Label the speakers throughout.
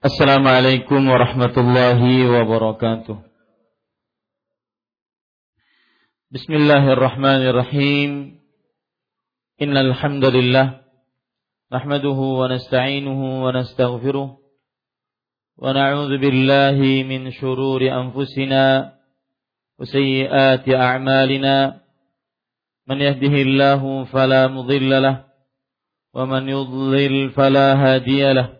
Speaker 1: Assalamualaikum warahmatullahi wabarakatuh. Bismillahirrahmanirrahim. Innal alhamdulillah. nahmaduhu wa nasta'inuhu wa nastaghfiruh billahi min shururi anfusina wa sayyiati a'malina. Man yahdihillahu fala mudilla lah wa man yudlil fala hadiya.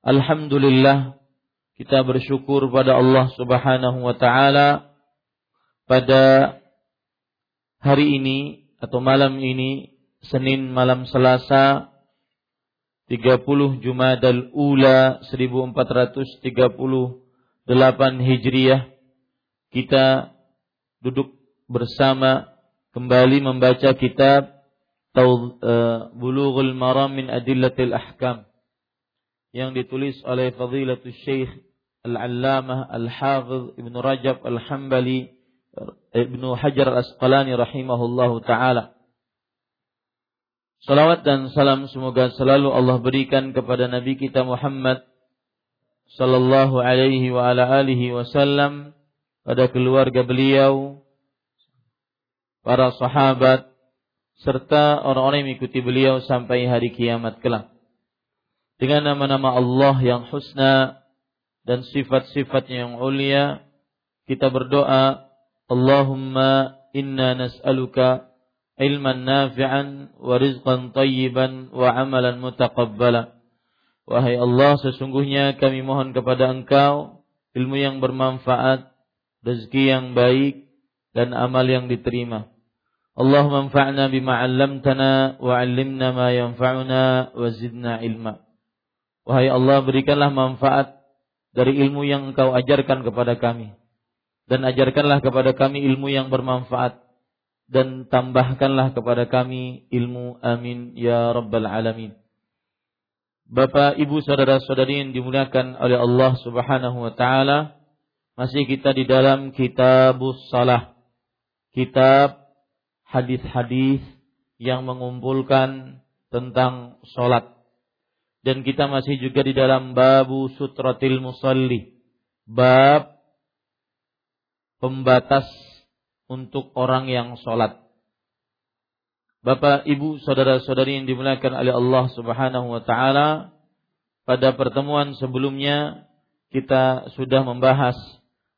Speaker 1: Alhamdulillah kita bersyukur pada Allah Subhanahu wa taala pada hari ini atau malam ini Senin malam Selasa 30 Jumadal Ula 1438 Hijriah kita duduk bersama kembali membaca kitab eh, Bulughul Maram min Adillatil Ahkam yang ditulis oleh Fadilatul Syekh Al-Allamah Al-Hafidh Ibn Rajab Al-Hambali Ibn Hajar Al-Asqalani rahimahullahu taala. Salawat dan salam semoga selalu Allah berikan kepada Nabi kita Muhammad sallallahu alaihi wa ala alihi wasallam pada keluarga beliau, para sahabat serta orang-orang yang mengikuti beliau sampai hari kiamat kelak dengan nama-nama Allah yang husna dan sifat-sifatnya yang ulia kita berdoa Allahumma inna nas'aluka ilman nafi'an wa rizqan tayyiban wa amalan mutaqabbala. Wahai Allah sesungguhnya kami mohon kepada Engkau ilmu yang bermanfaat rezeki yang baik dan amal yang diterima. Allahumma anfa'na bima 'allamtana wa 'allimna ma yanfa'una wa zidna ilma Wahai Allah berikanlah manfaat dari ilmu yang engkau ajarkan kepada kami. Dan ajarkanlah kepada kami ilmu yang bermanfaat. Dan tambahkanlah kepada kami ilmu amin ya rabbal alamin. Bapak, Ibu, saudara-saudari yang dimuliakan oleh Allah Subhanahu wa taala, masih kita di dalam Kitabus Salah. Kitab hadis-hadis yang mengumpulkan tentang solat dan kita masih juga di dalam babu sutratil musalli. Bab pembatas untuk orang yang sholat. Bapak, Ibu, saudara-saudari yang dimuliakan oleh Allah Subhanahu wa taala, pada pertemuan sebelumnya kita sudah membahas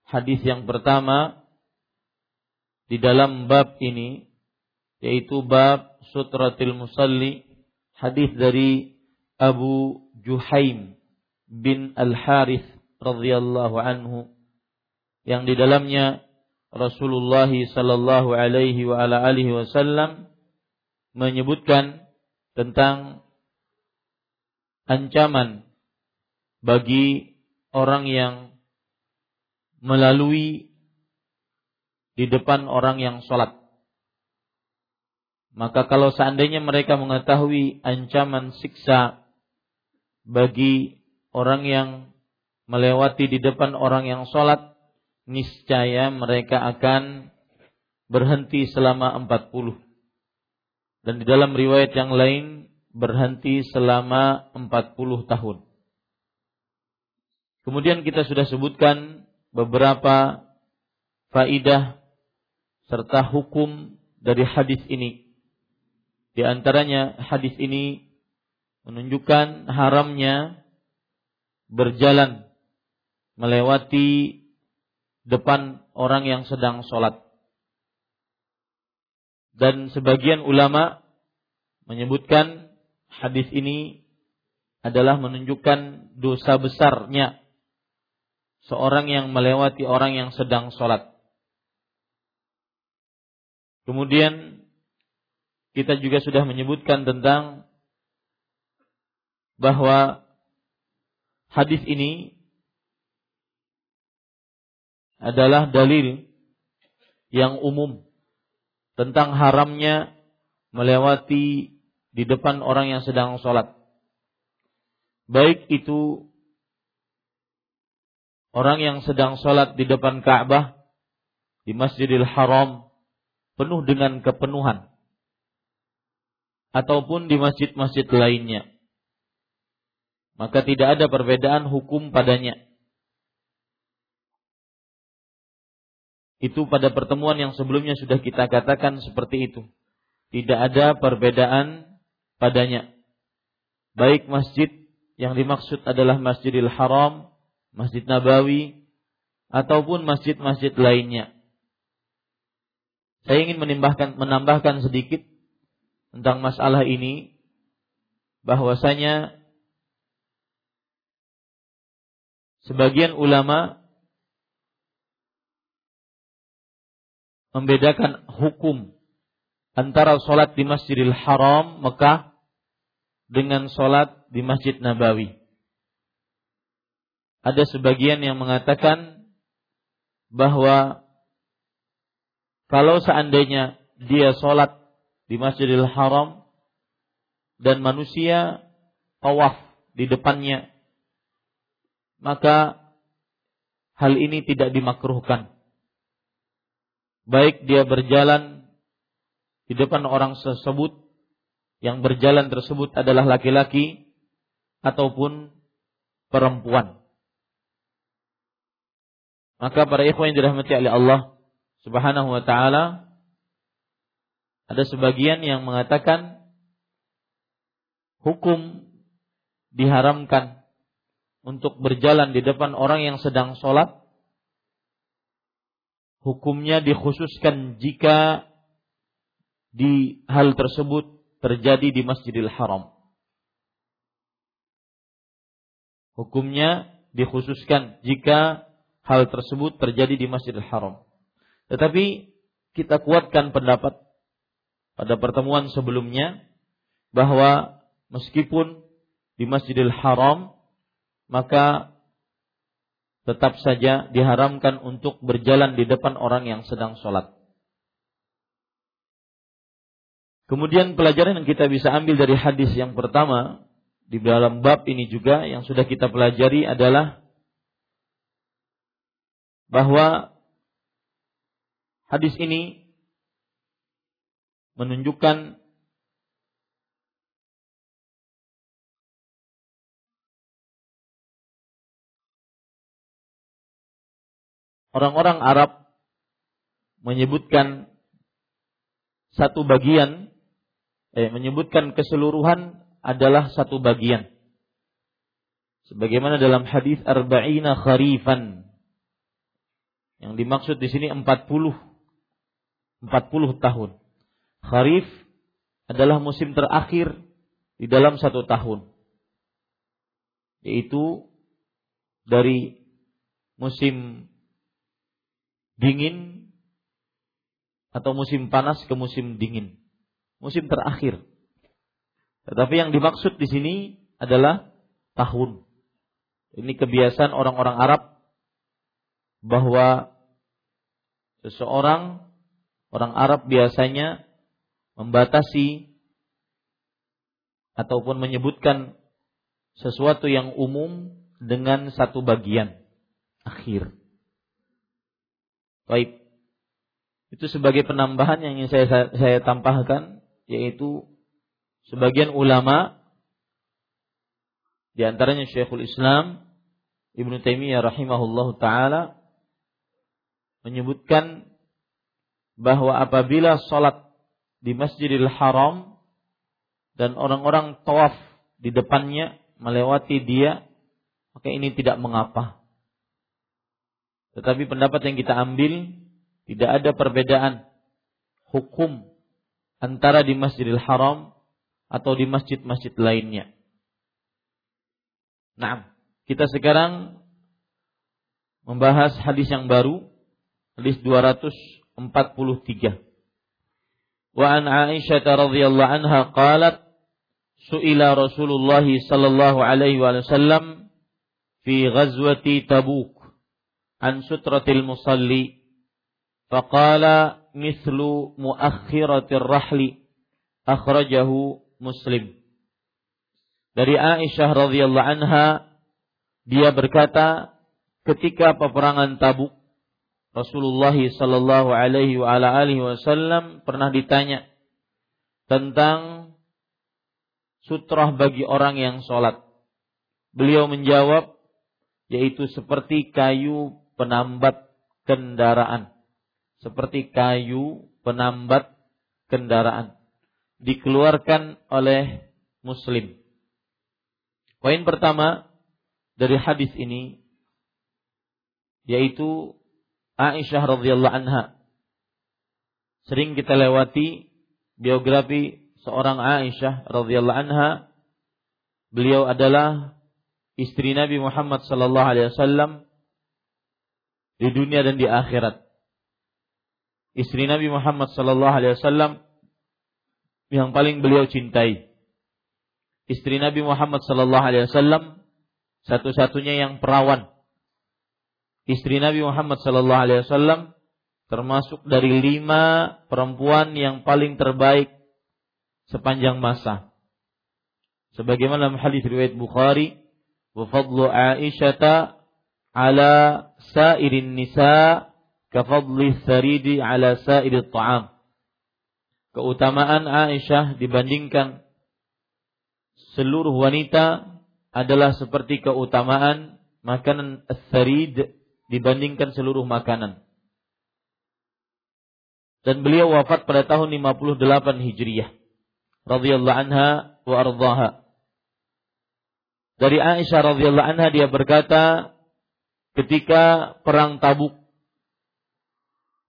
Speaker 1: hadis yang pertama di dalam bab ini yaitu bab sutratil musalli, hadis dari Abu Juhaim bin Al-Harith radhiyallahu anhu yang di dalamnya Rasulullah sallallahu alaihi wa ala alihi wasallam menyebutkan tentang ancaman bagi orang yang melalui di depan orang yang sholat. Maka kalau seandainya mereka mengetahui ancaman siksa bagi orang yang melewati di depan orang yang sholat, niscaya mereka akan berhenti selama 40. Dan di dalam riwayat yang lain berhenti selama 40 tahun. Kemudian kita sudah sebutkan beberapa faidah serta hukum dari hadis ini. Di antaranya hadis ini menunjukkan haramnya berjalan melewati depan orang yang sedang sholat. Dan sebagian ulama menyebutkan hadis ini adalah menunjukkan dosa besarnya seorang yang melewati orang yang sedang sholat. Kemudian kita juga sudah menyebutkan tentang bahwa hadis ini adalah dalil yang umum tentang haramnya melewati di depan orang yang sedang sholat. Baik itu orang yang sedang sholat di depan Ka'bah, di Masjidil Haram, penuh dengan kepenuhan. Ataupun di masjid-masjid lainnya. Maka tidak ada perbedaan hukum padanya. Itu pada pertemuan yang sebelumnya sudah kita katakan seperti itu. Tidak ada perbedaan padanya. Baik masjid yang dimaksud adalah Masjidil Haram, Masjid Nabawi, ataupun masjid-masjid lainnya. Saya ingin menambahkan, menambahkan sedikit tentang masalah ini bahwasanya sebagian ulama membedakan hukum antara sholat di Masjidil Haram Mekah dengan sholat di Masjid Nabawi. Ada sebagian yang mengatakan bahwa kalau seandainya dia sholat di Masjidil Haram dan manusia tawaf di depannya, maka hal ini tidak dimakruhkan baik dia berjalan di depan orang tersebut yang berjalan tersebut adalah laki-laki ataupun perempuan. Maka para ikhwan yang dirahmati oleh Allah Subhanahu wa taala ada sebagian yang mengatakan hukum diharamkan untuk berjalan di depan orang yang sedang sholat hukumnya dikhususkan jika di hal tersebut terjadi di Masjidil Haram. Hukumnya dikhususkan jika hal tersebut terjadi di Masjidil Haram. Tetapi kita kuatkan pendapat pada pertemuan sebelumnya bahwa meskipun di Masjidil Haram maka tetap saja diharamkan untuk berjalan di depan orang yang sedang sholat. Kemudian pelajaran yang kita bisa ambil dari hadis yang pertama di dalam bab ini juga yang sudah kita pelajari adalah bahwa hadis ini menunjukkan orang-orang Arab menyebutkan satu bagian, eh, menyebutkan keseluruhan adalah satu bagian. Sebagaimana dalam hadis arba'ina kharifan. Yang dimaksud di sini 40 40 tahun. Kharif adalah musim terakhir di dalam satu tahun. Yaitu dari musim dingin atau musim panas ke musim dingin. Musim terakhir. Tetapi yang dimaksud di sini adalah tahun. Ini kebiasaan orang-orang Arab bahwa seseorang orang Arab biasanya membatasi ataupun menyebutkan sesuatu yang umum dengan satu bagian akhir. Baik. Itu sebagai penambahan yang ingin saya saya tambahkan yaitu sebagian ulama di antaranya Syekhul Islam Ibnu Taimiyah rahimahullah taala menyebutkan bahwa apabila sholat di Masjidil Haram dan orang-orang tawaf di depannya melewati dia, maka ini tidak mengapa. Tetapi pendapat yang kita ambil tidak ada perbedaan hukum antara di Masjidil Haram atau di masjid-masjid lainnya. Nah, kita sekarang membahas hadis yang baru, hadis 243. Wa an Aisyah radhiyallahu anha qalat su'ila Rasulullah sallallahu alaihi wasallam fi ghazwati Tabuk an sutratil musalli faqala mithlu muakhiratir rahli akhrajahu Muslim dari Aisyah radhiyallahu anha dia berkata ketika peperangan Tabuk Rasulullah sallallahu alaihi wa ala alihi wasallam pernah ditanya tentang sutrah bagi orang yang sholat. Beliau menjawab yaitu seperti kayu penambat kendaraan. Seperti kayu penambat kendaraan. Dikeluarkan oleh muslim. Poin pertama dari hadis ini yaitu Aisyah radhiyallahu anha. Sering kita lewati biografi seorang Aisyah radhiyallahu anha. Beliau adalah istri Nabi Muhammad sallallahu alaihi wasallam di dunia dan di akhirat. Istri Nabi Muhammad sallallahu alaihi wasallam yang paling beliau cintai. Istri Nabi Muhammad sallallahu alaihi wasallam satu-satunya yang perawan istri Nabi Muhammad sallallahu alaihi wasallam termasuk dari lima perempuan yang paling terbaik sepanjang masa. Sebagaimana dalam hadis riwayat Bukhari, "Wa fadlu Aisyah ala sairin nisa ka fadli saridi ala sairi ta'am." Keutamaan Aisyah dibandingkan seluruh wanita adalah seperti keutamaan makanan as-sarid dibandingkan seluruh makanan. Dan beliau wafat pada tahun 58 Hijriyah. radhiyallahu anha wa ardhaha. Dari Aisyah radhiyallahu anha dia berkata ketika perang Tabuk.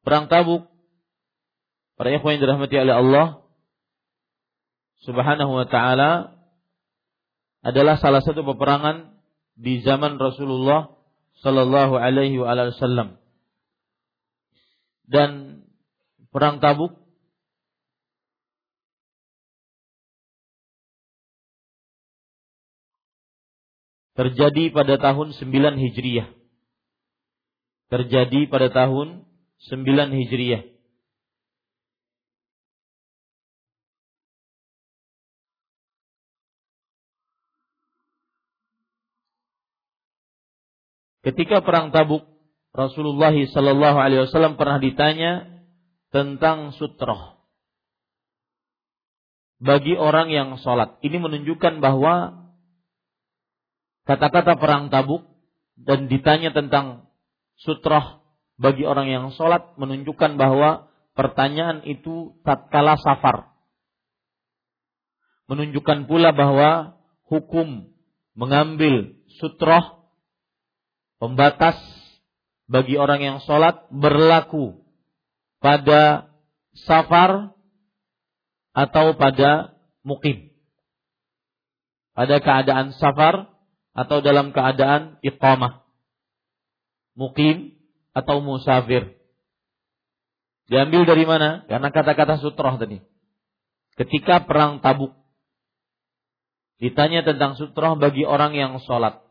Speaker 1: Perang Tabuk. Para ikhwan yang dirahmati oleh Allah. Subhanahu wa taala. Adalah salah satu peperangan di zaman Rasulullah Sallallahu Alaihi Wasallam. Dan perang Tabuk. Terjadi pada tahun 9 Hijriah. Terjadi pada tahun 9 Hijriah. Ketika perang Tabuk, Rasulullah Sallallahu Alaihi Wasallam pernah ditanya tentang sutroh bagi orang yang sholat. Ini menunjukkan bahwa kata-kata perang Tabuk dan ditanya tentang sutroh bagi orang yang sholat menunjukkan bahwa pertanyaan itu tatkala safar. Menunjukkan pula bahwa hukum mengambil sutroh pembatas bagi orang yang sholat berlaku pada safar atau pada mukim. Pada keadaan safar atau dalam keadaan iqamah. Mukim atau musafir. Diambil dari mana? Karena kata-kata sutroh tadi. Ketika perang tabuk. Ditanya tentang sutroh bagi orang yang sholat.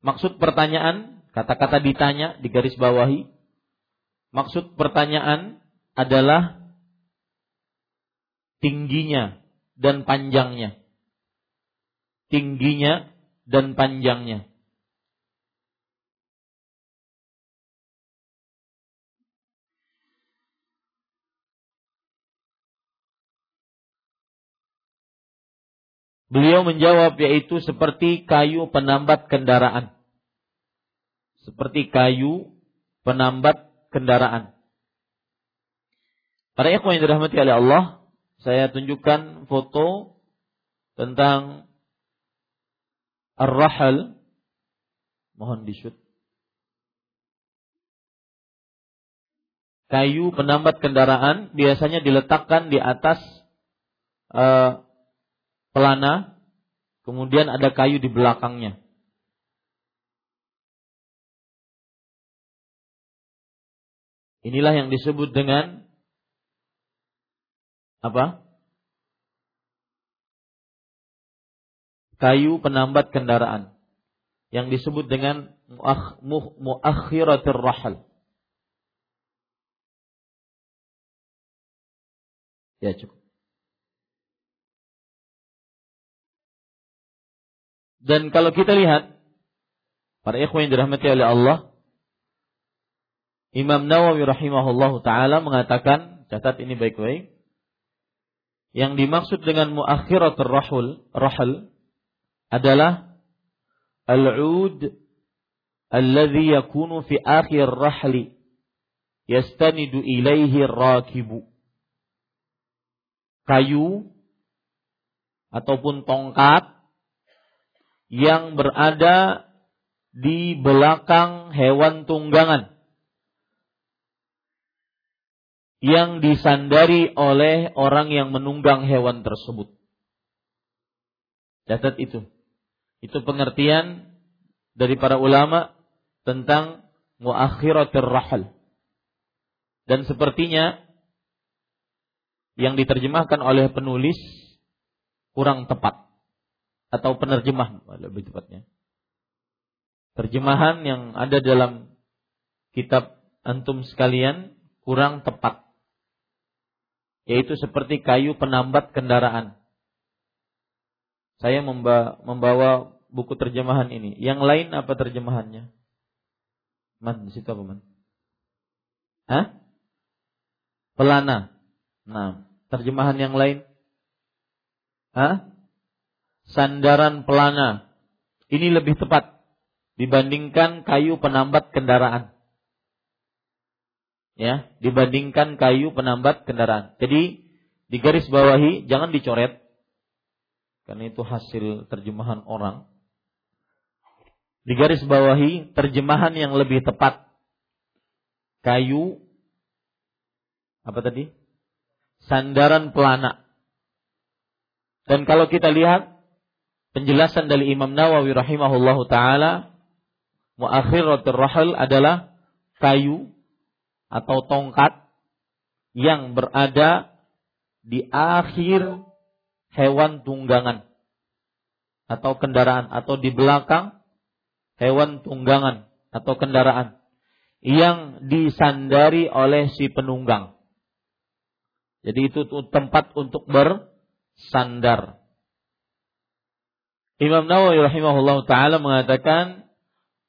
Speaker 1: Maksud pertanyaan, kata-kata ditanya di garis bawahi. Maksud pertanyaan adalah tingginya dan panjangnya. Tingginya dan panjangnya. Beliau menjawab yaitu seperti kayu penambat kendaraan. Seperti kayu penambat kendaraan. Para ikhwan yang dirahmati oleh Allah, saya tunjukkan foto tentang ar-rahal. Mohon di-shoot. Kayu penambat kendaraan biasanya diletakkan di atas uh, pelana, kemudian ada kayu di belakangnya. Inilah yang disebut dengan apa? Kayu penambat kendaraan yang disebut dengan muakhiratir rahal. Ya cukup. Dan kalau kita lihat para ikhwan yang dirahmati oleh Allah, Imam Nawawi rahimahullah taala mengatakan, catat ini baik-baik, yang dimaksud dengan muakhiratul rahul rahal adalah al-ud alladhi yakunu fi akhir rahli yastanidu ilaihi rakibu. Kayu ataupun tongkat yang berada di belakang hewan tunggangan yang disandari oleh orang yang menunggang hewan tersebut. Catat itu. Itu pengertian dari para ulama tentang muakhiratir rahal. Dan sepertinya yang diterjemahkan oleh penulis kurang tepat atau penerjemah lebih tepatnya. Terjemahan yang ada dalam kitab antum sekalian kurang tepat yaitu seperti kayu penambat kendaraan. Saya membawa buku terjemahan ini. Yang lain apa terjemahannya? Man, di situ apa man? Hah? Pelana. Nah, terjemahan yang lain? Hah? Sandaran pelana. Ini lebih tepat dibandingkan kayu penambat kendaraan ya dibandingkan kayu penambat kendaraan. Jadi di garis bawahi jangan dicoret karena itu hasil terjemahan orang. Di garis bawahi terjemahan yang lebih tepat kayu apa tadi? Sandaran pelana. Dan kalau kita lihat penjelasan dari Imam Nawawi rahimahullahu taala muakhiratul rahal adalah kayu atau tongkat yang berada di akhir hewan tunggangan atau kendaraan atau di belakang hewan tunggangan atau kendaraan yang disandari oleh si penunggang. Jadi itu tempat untuk bersandar. Imam Nawawi rahimahullah taala mengatakan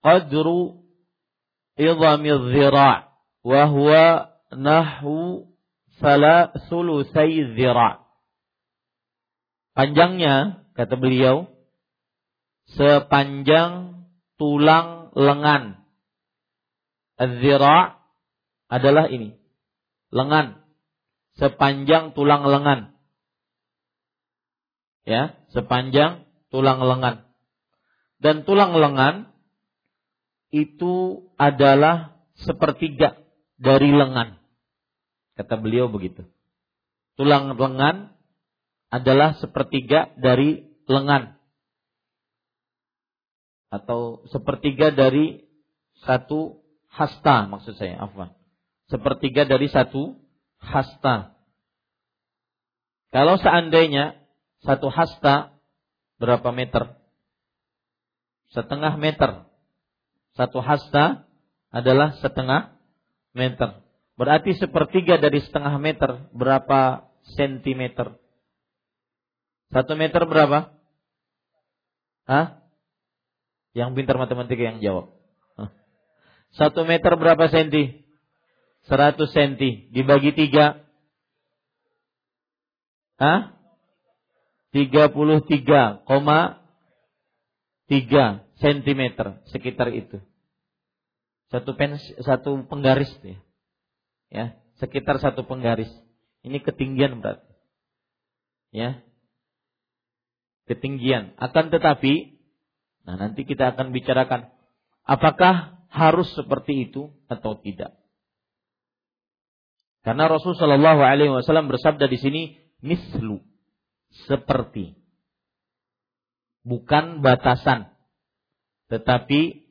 Speaker 1: qadru idhamil dhira' wahwa nahu sala sulusai zira. Panjangnya, kata beliau, sepanjang tulang lengan. Az-zira adalah ini. Lengan. Sepanjang tulang lengan. Ya, sepanjang tulang lengan. Dan tulang lengan itu adalah sepertiga dari lengan. Kata beliau begitu. Tulang lengan adalah sepertiga dari lengan. Atau sepertiga dari satu hasta maksud saya, afwan. Sepertiga dari satu hasta. Kalau seandainya satu hasta berapa meter? Setengah meter. Satu hasta adalah setengah meter. Berarti sepertiga dari setengah meter berapa sentimeter? Satu meter berapa? Hah? Yang pintar matematika yang jawab. Satu meter berapa senti? Seratus senti. Dibagi tiga. Hah? 33,3 cm sekitar itu. Satu pens, satu penggaris ya. Ya, sekitar satu penggaris. Ini ketinggian berarti. Ya. Ketinggian. Akan tetapi nah nanti kita akan bicarakan apakah harus seperti itu atau tidak. Karena Rasul Shallallahu Alaihi Wasallam bersabda di sini mislu seperti bukan batasan tetapi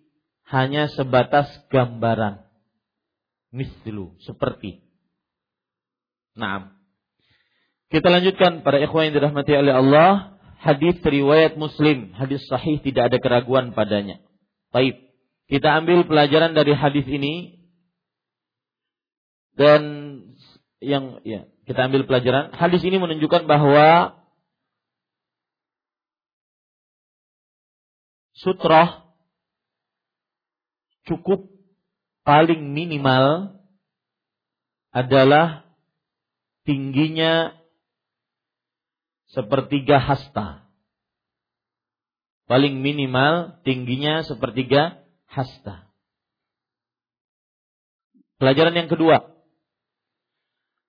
Speaker 1: hanya sebatas gambaran mislu seperti Naam. Kita lanjutkan para ikhwan yang dirahmati oleh Allah, hadis riwayat Muslim, hadis sahih tidak ada keraguan padanya. Baik. Kita ambil pelajaran dari hadis ini dan yang ya, kita ambil pelajaran. Hadis ini menunjukkan bahwa sutroh cukup paling minimal adalah tingginya sepertiga hasta. Paling minimal tingginya sepertiga hasta. Pelajaran yang kedua.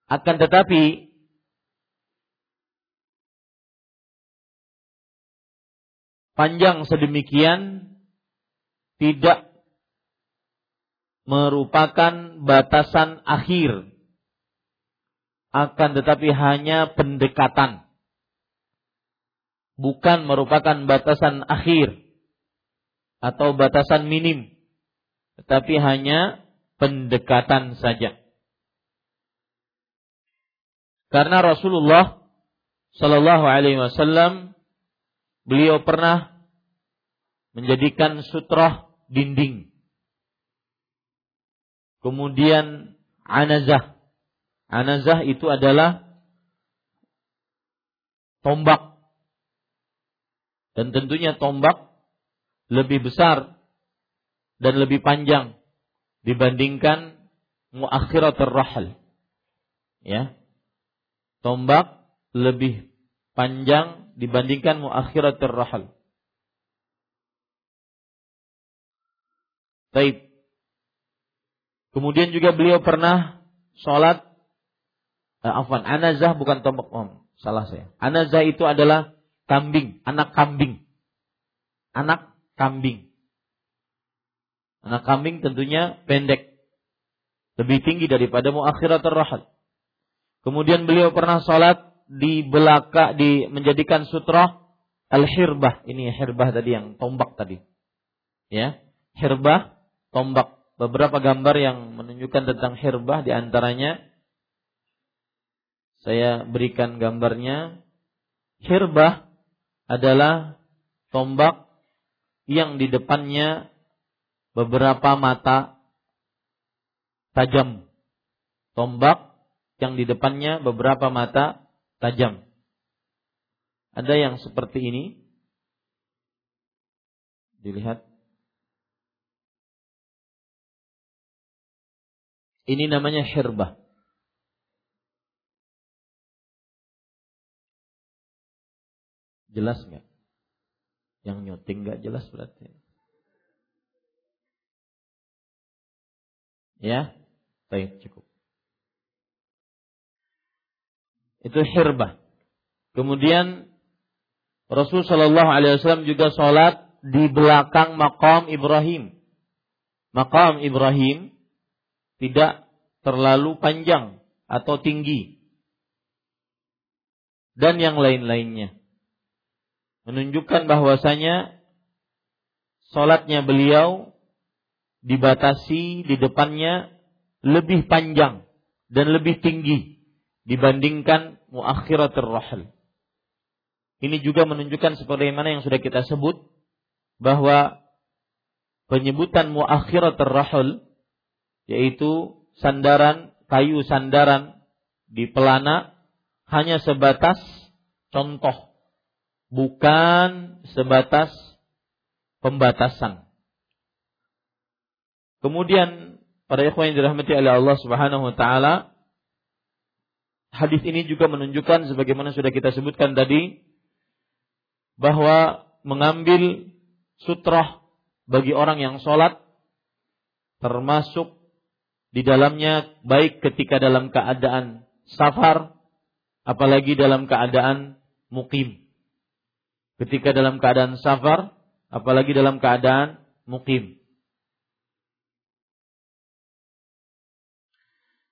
Speaker 1: Akan tetapi panjang sedemikian tidak merupakan batasan akhir. Akan tetapi hanya pendekatan. Bukan merupakan batasan akhir atau batasan minim, tetapi hanya pendekatan saja. Karena Rasulullah Shallallahu Alaihi Wasallam beliau pernah menjadikan sutroh dinding, kemudian anazah. Anazah itu adalah tombak, dan tentunya tombak lebih besar dan lebih panjang dibandingkan muakhiratul rahal. Ya. Tombak lebih panjang dibandingkan muakhiratul rahal. Baik. Kemudian juga beliau pernah sholat eh, afwan, anazah bukan tombak om, salah saya. Anazah itu adalah kambing, anak kambing. Anak kambing. Anak kambing tentunya pendek. Lebih tinggi daripada muakhiratul rahal. Kemudian beliau pernah sholat di belakang, di menjadikan sutra al-hirbah. Ini hirbah tadi yang tombak tadi. Ya, hirbah, tombak. Beberapa gambar yang menunjukkan tentang hirbah di antaranya saya berikan gambarnya. Hirbah adalah tombak yang di depannya beberapa mata tajam. Tombak yang di depannya beberapa mata tajam. Ada yang seperti ini. Dilihat. Ini namanya hirbah. Jelas nggak? Yang nyuting nggak jelas berarti. Ya, baik cukup. Itu hirbah. Kemudian Rasul Shallallahu Alaihi Wasallam juga sholat di belakang makam Ibrahim. Makam Ibrahim tidak terlalu panjang atau tinggi dan yang lain-lainnya menunjukkan bahwasanya solatnya beliau dibatasi di depannya lebih panjang dan lebih tinggi dibandingkan muakhiratul rahal. Ini juga menunjukkan sebagaimana yang sudah kita sebut bahwa penyebutan muakhiratul rahal yaitu sandaran kayu sandaran di pelana hanya sebatas contoh bukan sebatas pembatasan. Kemudian para ikhwan yang dirahmati oleh Allah Subhanahu wa taala hadis ini juga menunjukkan sebagaimana sudah kita sebutkan tadi bahwa mengambil sutroh bagi orang yang sholat termasuk di dalamnya baik ketika dalam keadaan safar apalagi dalam keadaan mukim. Ketika dalam keadaan safar apalagi dalam keadaan mukim.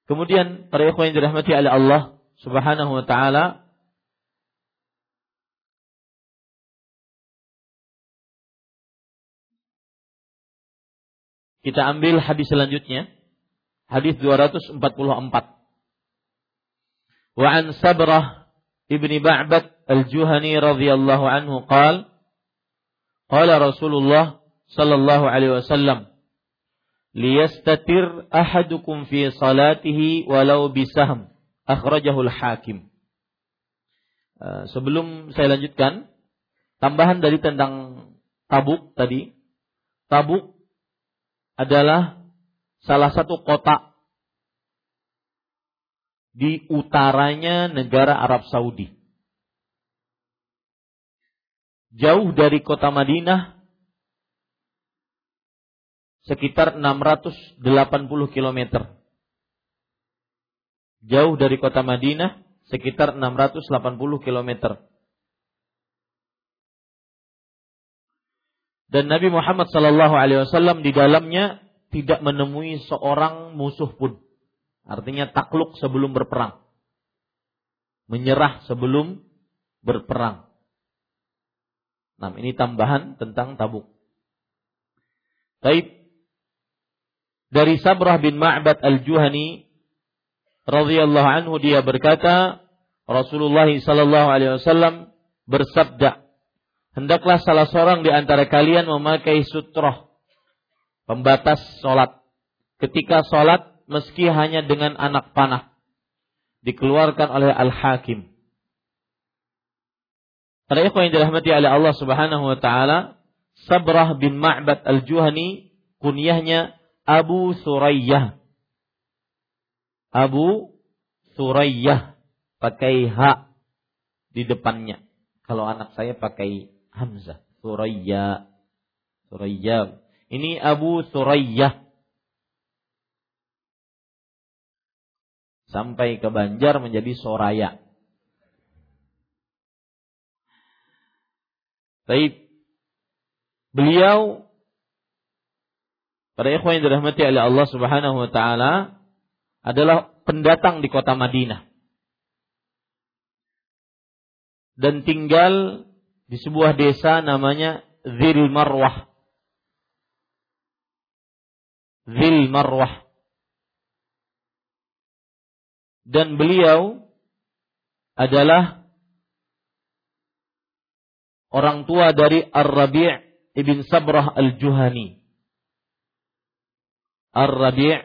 Speaker 1: Kemudian para ikhwan yang dirahmati oleh Allah Subhanahu wa taala Kita ambil hadis selanjutnya. Hadis 244. Wa an Sabrah ibni Ba'bad al-Juhani radhiyallahu anhu qala qala Rasulullah sallallahu alaihi wasallam liyastatir ahadukum fi salatihi walau bisahm akhrajahu al-hakim uh, sebelum saya lanjutkan tambahan dari tentang tabuk tadi. Tabuk adalah salah satu kota di utaranya negara Arab Saudi. Jauh dari kota Madinah sekitar 680 km. Jauh dari kota Madinah sekitar 680 km. dan Nabi Muhammad Sallallahu Alaihi Wasallam di dalamnya tidak menemui seorang musuh pun. Artinya takluk sebelum berperang, menyerah sebelum berperang. Nah, ini tambahan tentang Tabuk. Taib dari Sabrah bin Ma'bad al-Juhani radhiyallahu anhu dia berkata Rasulullah sallallahu alaihi wasallam bersabda hendaklah salah seorang di antara kalian memakai sutroh, pembatas sholat. Ketika sholat, meski hanya dengan anak panah, dikeluarkan oleh Al-Hakim. Para ikhwan yang dirahmati oleh Allah Subhanahu wa taala, Sabrah bin Ma'bad Al-Juhani kunyahnya Abu Surayyah. Abu Surayyah pakai H di depannya. Kalau anak saya pakai Hamzah, Suraya. Suraya. Ini Abu Suraya. Sampai ke Banjar menjadi Soraya. Baik. Beliau pada ikhwan yang dirahmati oleh Allah Subhanahu wa taala adalah pendatang di kota Madinah. Dan tinggal di sebuah desa namanya Zil Marwah. Zil Marwah. Dan beliau adalah orang tua dari Ar-Rabi' ibn Sabrah al-Juhani. Ar-Rabi'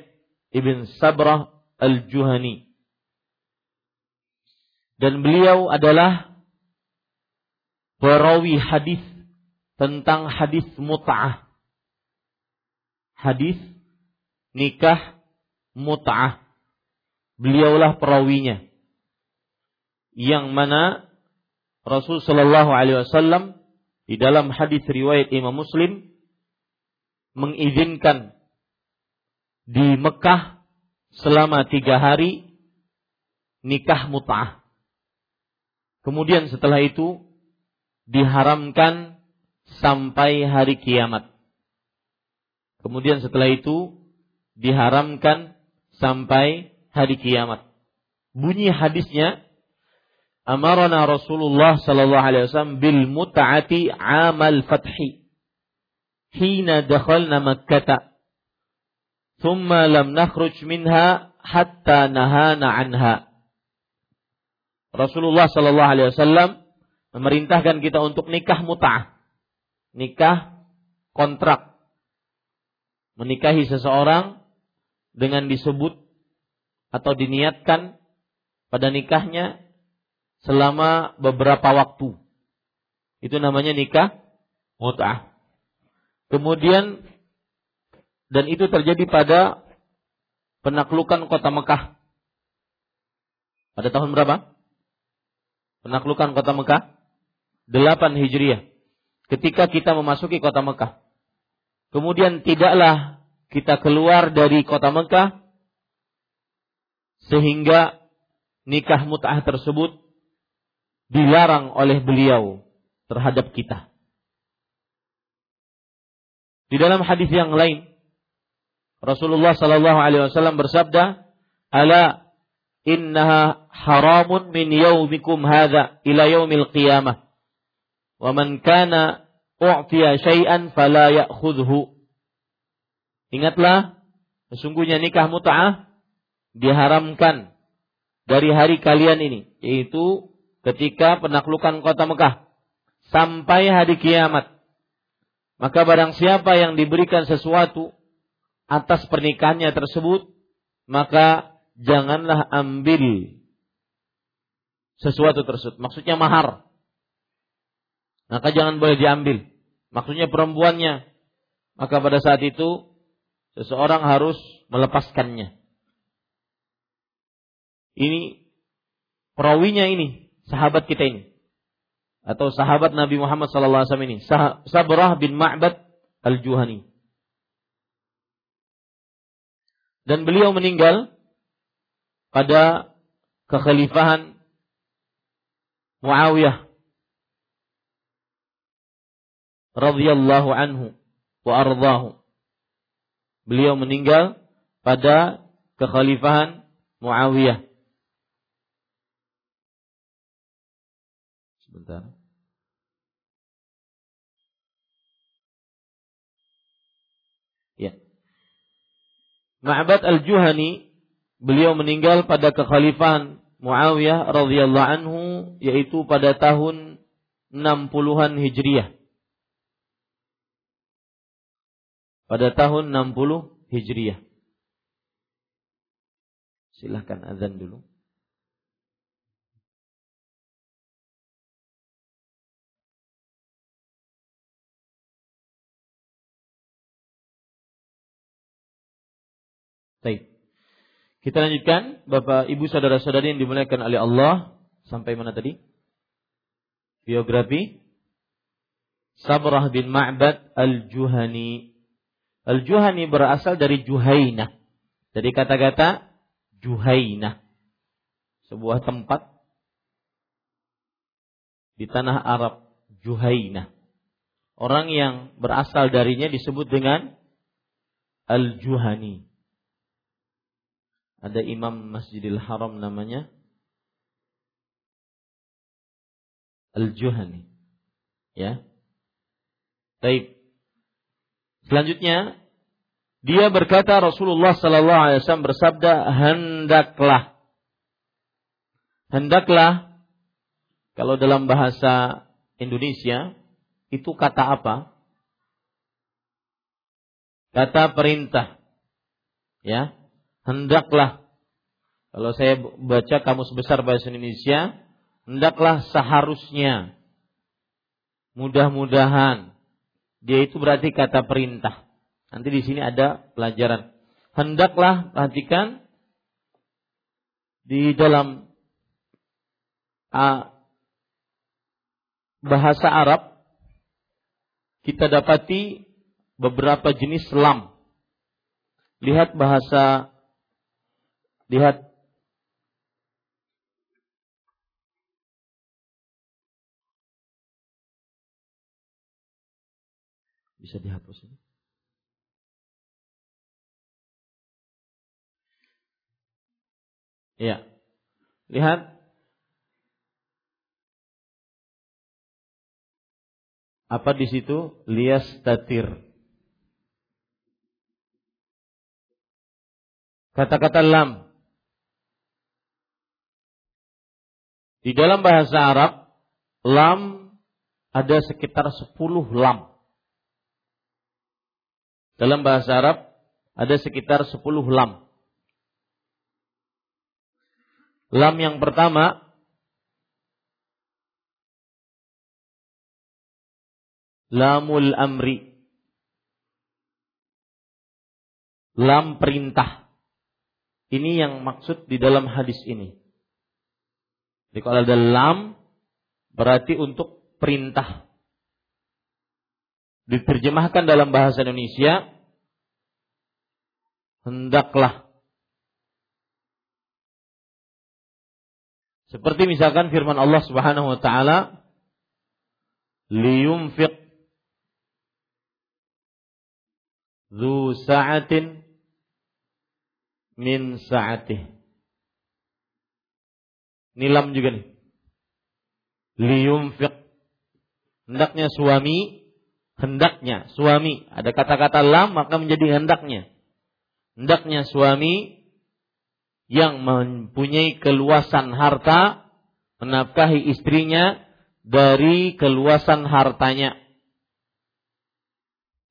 Speaker 1: ibn Sabrah al-Juhani. Dan beliau adalah perawi hadis tentang hadis mut'ah. Hadis nikah mut'ah. Beliaulah perawinya. Yang mana Rasul Shallallahu Alaihi Wasallam di dalam hadis riwayat Imam Muslim mengizinkan di Mekah selama tiga hari nikah mut'ah. Kemudian setelah itu diharamkan sampai hari kiamat. Kemudian setelah itu diharamkan sampai hari kiamat. Bunyi hadisnya amarana Rasulullah sallallahu alaihi wasallam bil mut'ati amal fathi hina dakhalna makkah thumma lam nakhruj minha hatta nahana anha Rasulullah sallallahu alaihi wasallam memerintahkan kita untuk nikah mut'ah. Nikah kontrak. Menikahi seseorang dengan disebut atau diniatkan pada nikahnya selama beberapa waktu. Itu namanya nikah mut'ah. Kemudian dan itu terjadi pada penaklukan kota Mekah. Pada tahun berapa? Penaklukan kota Mekah Hijriah. Ketika kita memasuki kota Mekah. Kemudian tidaklah kita keluar dari kota Mekah sehingga nikah mut'ah tersebut dilarang oleh beliau terhadap kita. Di dalam hadis yang lain, Rasulullah Sallallahu Alaihi Wasallam bersabda, "Ala innaha haramun min yaumikum hadha ila yaumil qiyamah. Wa man kana u'tiya syai'an fala ya'khudhu." Ingatlah, sesungguhnya nikah mut'ah diharamkan dari hari kalian ini, yaitu ketika penaklukan kota Mekah sampai hari kiamat. Maka barang siapa yang diberikan sesuatu atas pernikahannya tersebut, maka janganlah ambil sesuatu tersebut. Maksudnya mahar. Maka jangan boleh diambil. Maksudnya perempuannya. Maka pada saat itu seseorang harus melepaskannya. Ini perawinya ini, sahabat kita ini. Atau sahabat Nabi Muhammad SAW ini. Sabrah bin Ma'bad al-Juhani. Dan beliau meninggal pada kekhalifahan Muawiyah radhiyallahu anhu wa ardhahu. Beliau meninggal pada kekhalifahan Muawiyah. Sebentar. Ya. Ma'bad al-Juhani beliau meninggal pada kekhalifahan Muawiyah radhiyallahu anhu yaitu pada tahun 60-an Hijriah. Pada tahun 60 Hijriah. Silahkan azan dulu. Baik. Kita lanjutkan Bapak Ibu saudara-saudari yang dimuliakan oleh Allah sampai mana tadi? Biografi Sabrah bin Ma'bad Al-Juhani. Al-Juhani berasal dari Juhaina. Dari kata-kata Juhaina. Sebuah tempat di tanah Arab Juhaina. Orang yang berasal darinya disebut dengan Al-Juhani ada imam Masjidil Haram namanya Al-Juhani. Ya. Baik. Selanjutnya dia berkata Rasulullah sallallahu alaihi wasallam bersabda hendaklah hendaklah kalau dalam bahasa Indonesia itu kata apa? Kata perintah. Ya hendaklah kalau saya baca kamus besar bahasa Indonesia, hendaklah seharusnya. Mudah-mudahan. Dia itu berarti kata perintah. Nanti di sini ada pelajaran. Hendaklah perhatikan di dalam uh, bahasa Arab kita dapati beberapa jenis lam. Lihat bahasa Lihat Bisa dihapus ini. Ya. Lihat. Apa di situ? Lias tatir. Kata-kata lam. Di dalam bahasa Arab, lam ada sekitar 10 lam. Dalam bahasa Arab ada sekitar 10 lam. Lam yang pertama lamul amri. Lam perintah. Ini yang maksud di dalam hadis ini. Jadi kalau ada lam berarti untuk perintah. Diterjemahkan dalam bahasa Indonesia, hendaklah. Seperti misalkan firman Allah Subhanahu wa taala, liyunfiq dzu sa'atin min sa'atih. Nilam juga nih. Liyunfiq. Hendaknya suami, hendaknya suami. Ada kata-kata lam maka menjadi hendaknya. Hendaknya suami yang mempunyai keluasan harta menafkahi istrinya dari keluasan hartanya.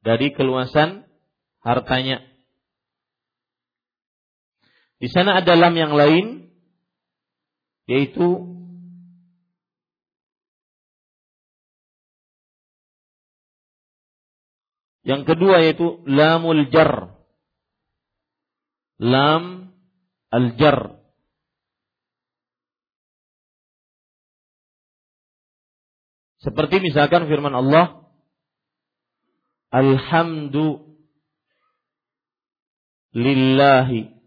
Speaker 1: Dari keluasan hartanya. Di sana ada lam yang lain yaitu yang kedua yaitu lamul jar. Lam al-jar. Seperti misalkan firman Allah Alhamdu lillahi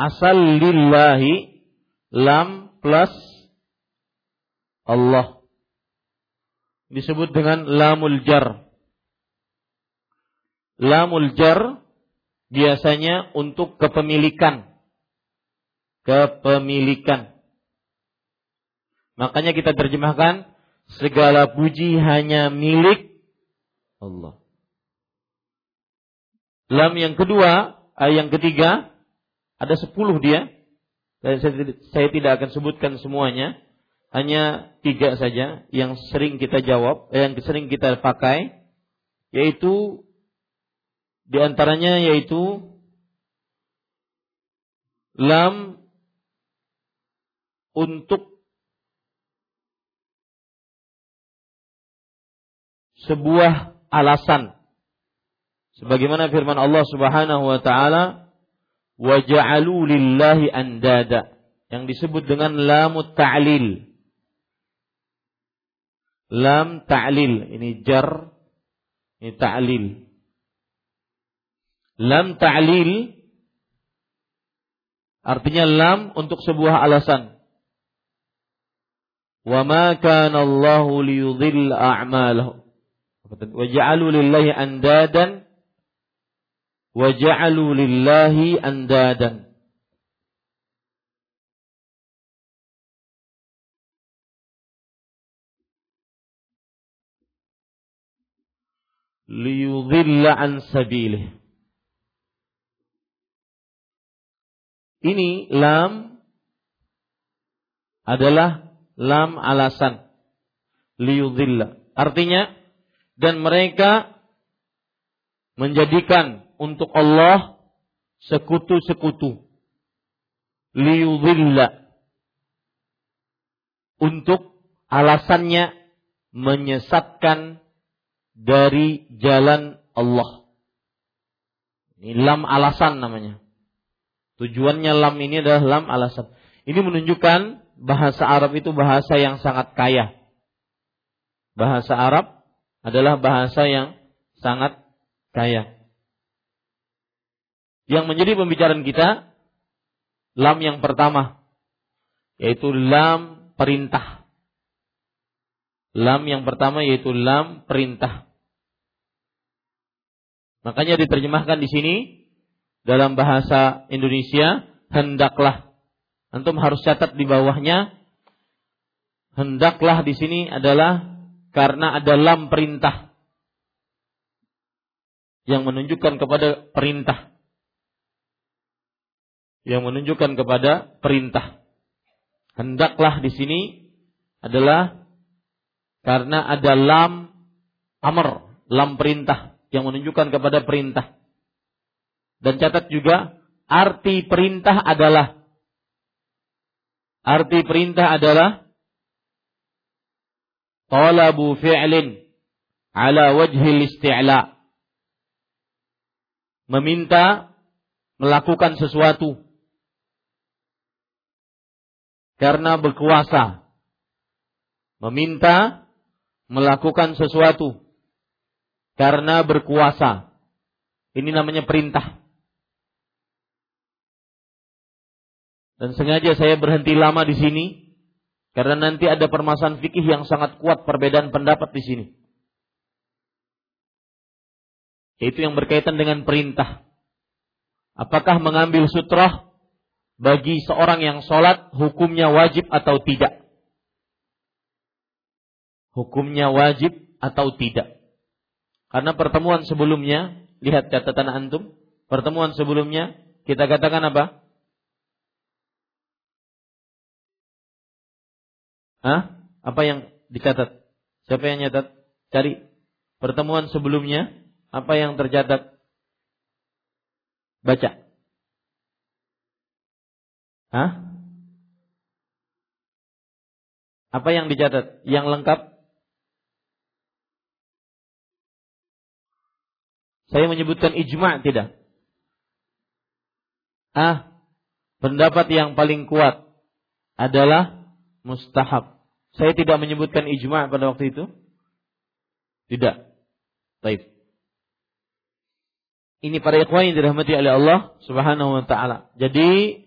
Speaker 1: asal lillahi lam plus Allah. Disebut dengan lamul jar. Lamul jar biasanya untuk kepemilikan. Kepemilikan. Makanya kita terjemahkan segala puji hanya milik Allah. Lam yang kedua ayat yang ketiga ada sepuluh dia. Saya, tidak akan sebutkan semuanya. Hanya tiga saja yang sering kita jawab, yang sering kita pakai. Yaitu di antaranya yaitu lam untuk sebuah alasan sebagaimana firman Allah Subhanahu wa taala wa lillahi andada yang disebut dengan lamut ta'lil. Lam ta'lil ini jar ini ta'lil. Lam ta'lil artinya lam untuk sebuah alasan. Wa ma kana Allahu liyudhill a'malahum. Wa ja'alu lillahi andadan wa ja'alu lillahi andadan liyudhilla an sabilih. Ini lam adalah lam alasan liyudhilla. Artinya dan mereka menjadikan untuk Allah sekutu-sekutu. Liyudhilla. Untuk alasannya menyesatkan dari jalan Allah. Ini lam alasan namanya. Tujuannya lam ini adalah lam alasan. Ini menunjukkan bahasa Arab itu bahasa yang sangat kaya. Bahasa Arab adalah bahasa yang sangat kaya. Yang menjadi pembicaraan kita lam yang pertama yaitu lam perintah. Lam yang pertama yaitu lam perintah. Makanya diterjemahkan di sini dalam bahasa Indonesia hendaklah. Antum harus catat di bawahnya hendaklah di sini adalah karena ada lam perintah yang menunjukkan kepada perintah yang menunjukkan kepada perintah. Hendaklah di sini adalah karena ada lam amr, lam perintah yang menunjukkan kepada perintah. Dan catat juga arti perintah adalah arti perintah adalah talabu fi'lin ala wajhil isti'la. Meminta melakukan sesuatu karena berkuasa meminta melakukan sesuatu karena berkuasa. Ini namanya perintah. Dan sengaja saya berhenti lama di sini karena nanti ada permasalahan fikih yang sangat kuat perbedaan pendapat di sini. Yaitu yang berkaitan dengan perintah. Apakah mengambil sutrah bagi seorang yang sholat hukumnya wajib atau tidak? Hukumnya wajib atau tidak? Karena pertemuan sebelumnya, lihat catatan antum, pertemuan sebelumnya kita katakan apa? Hah? Apa yang dicatat? Siapa yang nyatat? Cari pertemuan sebelumnya apa yang tercatat? Baca. Hah? Apa yang dicatat? Yang lengkap? Saya menyebutkan ijma' tidak? Ah, pendapat yang paling kuat adalah mustahab. Saya tidak menyebutkan ijma' pada waktu itu? Tidak. Baik. Ini para ikhwan yang dirahmati oleh Allah Subhanahu wa taala. Jadi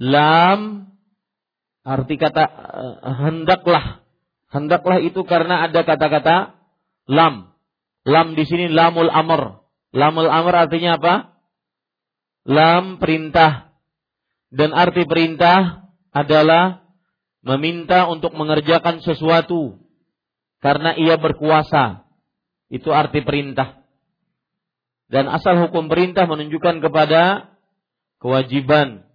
Speaker 1: Lam arti kata uh, hendaklah. Hendaklah itu karena ada kata-kata lam. Lam di sini lamul amr. Lamul amr artinya apa? Lam perintah. Dan arti perintah adalah meminta untuk mengerjakan sesuatu karena ia berkuasa. Itu arti perintah. Dan asal hukum perintah menunjukkan kepada kewajiban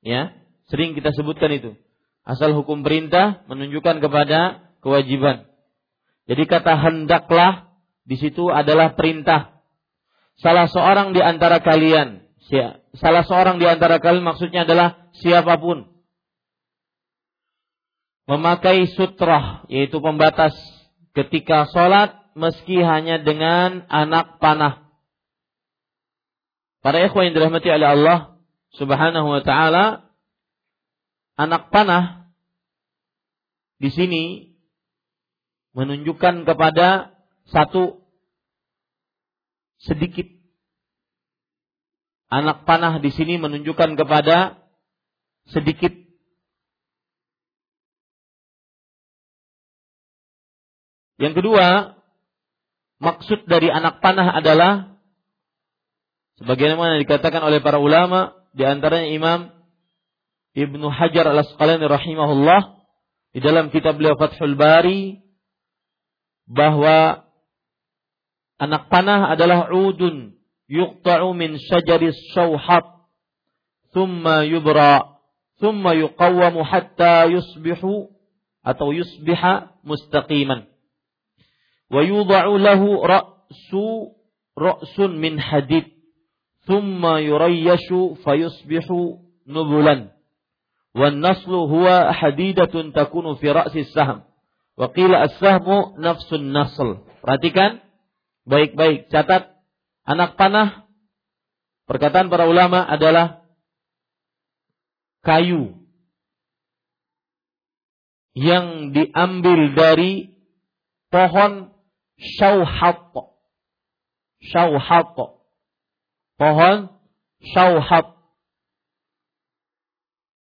Speaker 1: Ya, sering kita sebutkan itu. Asal hukum perintah menunjukkan kepada kewajiban. Jadi kata hendaklah di situ adalah perintah. Salah seorang di antara kalian, salah seorang di antara kalian maksudnya adalah siapa pun memakai sutrah yaitu pembatas ketika sholat meski hanya dengan anak panah. Para ikhwan yang dirahmati oleh Allah, Subhanahu wa taala anak panah di sini menunjukkan kepada satu sedikit. Anak panah di sini menunjukkan kepada sedikit. Yang kedua, maksud dari anak panah adalah sebagaimana dikatakan oleh para ulama di antaranya Imam Ibnu Hajar Al-Asqalani rahimahullah di dalam kitab beliau Fathul Bari bahwa anak panah adalah udun yuqta'u min syajaris syauhat thumma yubra thumma yuqawwamu hatta yusbihu atau yusbiha mustaqiman. Wa yudha'u lahu ra'su ra'sun min hadid thumma yurayyashu fayusbihu nubulan wan naslu huwa hadidatun takunu fi ra'si saham wa qila as-sahmu perhatikan baik-baik. Catat. Anak panah. Perkataan para ulama adalah kayu yang diambil dari pohon syauhat. Syauhat pohon syauhab.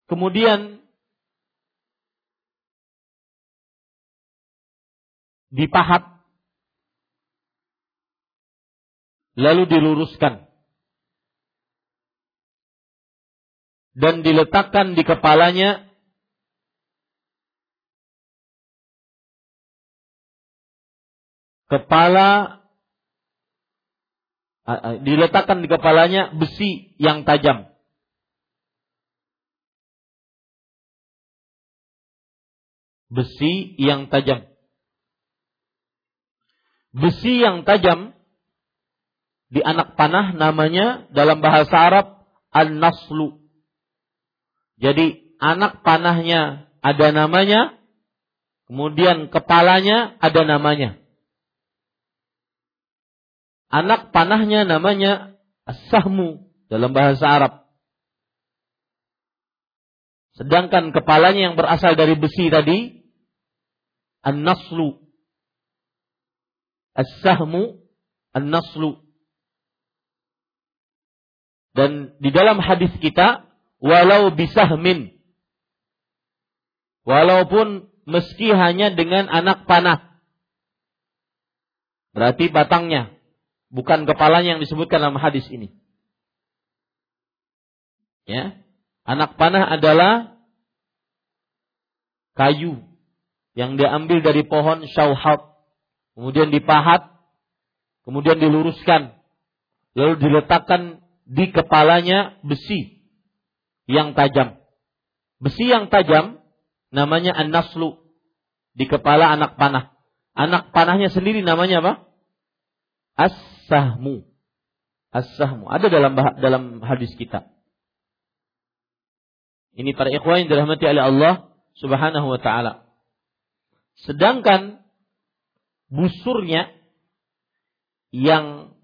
Speaker 1: Kemudian dipahat lalu diluruskan. Dan diletakkan di kepalanya. Kepala diletakkan di kepalanya besi yang tajam. Besi yang tajam. Besi yang tajam di anak panah namanya dalam bahasa Arab an-naslu. Jadi anak panahnya ada namanya, kemudian kepalanya ada namanya. Anak panahnya namanya as-sahmu dalam bahasa Arab. Sedangkan kepalanya yang berasal dari besi tadi an-naslu. As-sahmu an-naslu. Dan di dalam hadis kita, walau bisahmin. Walaupun meski hanya dengan anak panah. Berarti batangnya, bukan kepalanya yang disebutkan dalam hadis ini. Ya. Anak panah adalah kayu yang diambil dari pohon syauhat, kemudian dipahat, kemudian diluruskan, lalu diletakkan di kepalanya besi yang tajam. Besi yang tajam namanya an-naslu di kepala anak panah. Anak panahnya sendiri namanya apa? As-sahmu. As-sahmu. Ada dalam dalam hadis kita. Ini para ikhwan yang dirahmati oleh Allah Subhanahu wa taala. Sedangkan busurnya yang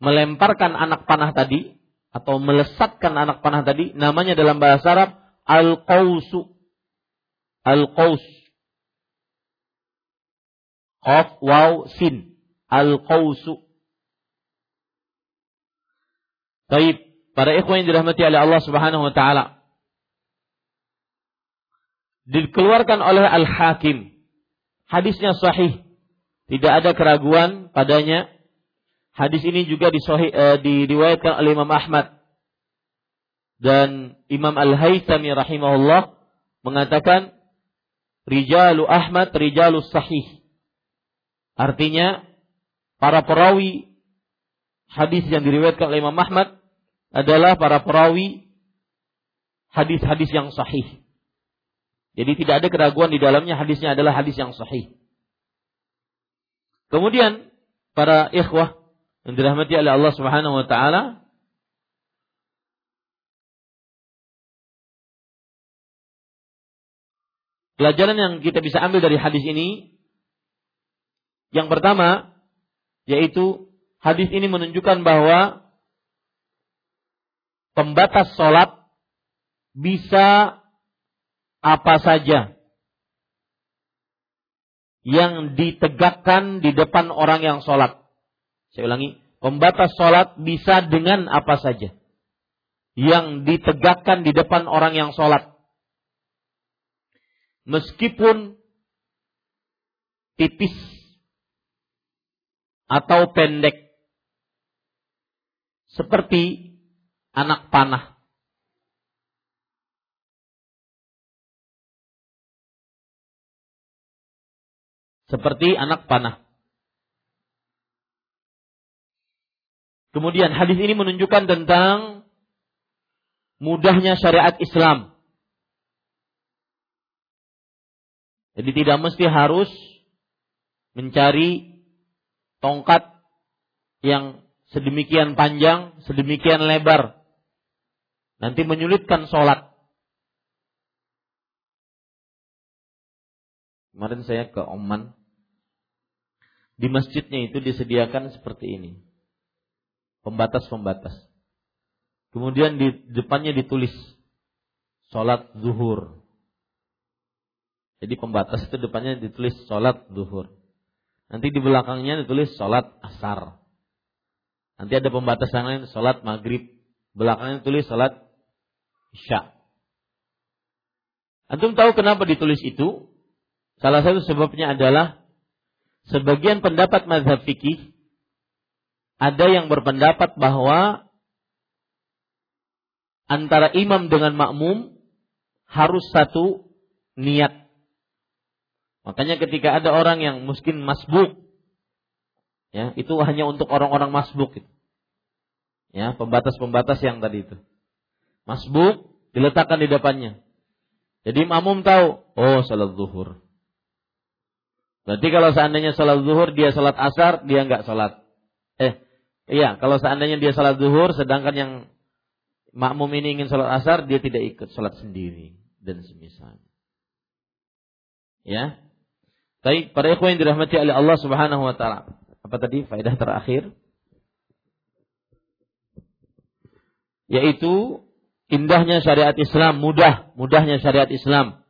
Speaker 1: melemparkan anak panah tadi atau melesatkan anak panah tadi namanya dalam bahasa Arab al-qausu. Al-qaus. Qaf waw sin. Al-qausu. Baik, para ikhwan yang dirahmati oleh Allah Subhanahu wa taala dikeluarkan oleh Al-Hakim. Hadisnya sahih. Tidak ada keraguan padanya. Hadis ini juga disohi, uh, diriwayatkan oleh Imam Ahmad. Dan Imam Al-Haythami rahimahullah mengatakan Rijalu Ahmad, Rijalu Sahih. Artinya para perawi hadis yang diriwayatkan oleh Imam Ahmad adalah para perawi hadis-hadis yang sahih. Jadi tidak ada keraguan di dalamnya hadisnya adalah hadis yang sahih. Kemudian para ikhwah yang dirahmati oleh Allah Subhanahu wa taala Pelajaran yang kita bisa ambil dari hadis ini yang pertama yaitu hadis ini menunjukkan bahwa pembatas sholat bisa apa saja yang ditegakkan di depan orang yang sholat. Saya ulangi, pembatas sholat bisa dengan apa saja yang ditegakkan di depan orang yang sholat. Meskipun tipis atau pendek, seperti anak panah. seperti anak panah. Kemudian hadis ini menunjukkan tentang mudahnya syariat Islam. Jadi tidak mesti harus mencari tongkat yang sedemikian panjang, sedemikian lebar. Nanti menyulitkan sholat. Kemarin saya ke Oman, di masjidnya itu disediakan seperti ini. Pembatas-pembatas. Kemudian di depannya ditulis sholat zuhur. Jadi pembatas itu depannya ditulis sholat zuhur. Nanti di belakangnya ditulis sholat asar. Nanti ada pembatas yang lain sholat maghrib. Belakangnya ditulis sholat isya. Antum tahu kenapa ditulis itu? Salah satu sebabnya adalah sebagian pendapat mazhab fikih ada yang berpendapat bahwa antara imam dengan makmum harus satu niat. Makanya ketika ada orang yang mungkin masbuk, ya itu hanya untuk orang-orang masbuk. Ya, pembatas-pembatas yang tadi itu. Masbuk diletakkan di depannya. Jadi makmum tahu, oh salat zuhur. Berarti kalau seandainya sholat zuhur, dia sholat asar, dia nggak sholat. Eh, iya, kalau seandainya dia sholat zuhur, sedangkan yang makmum ini ingin sholat asar, dia tidak ikut sholat sendiri dan semisal. Ya, Baik, para ikhwan yang dirahmati oleh Allah Subhanahu wa taala. Apa tadi faedah terakhir? Yaitu indahnya syariat Islam, mudah, mudahnya syariat Islam.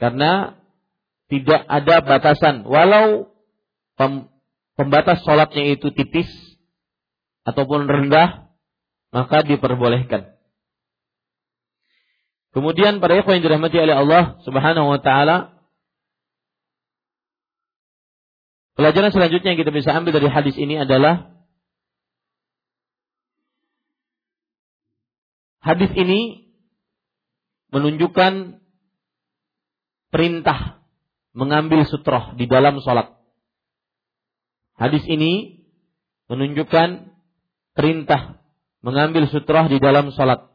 Speaker 1: Karena tidak ada batasan walau pembatas sholatnya itu tipis ataupun rendah maka diperbolehkan. Kemudian para ikhwan yang dirahmati oleh Allah Subhanahu wa taala Pelajaran selanjutnya yang kita bisa ambil dari hadis ini adalah hadis ini menunjukkan perintah mengambil sutroh di dalam sholat. Hadis ini menunjukkan perintah mengambil sutroh di dalam sholat.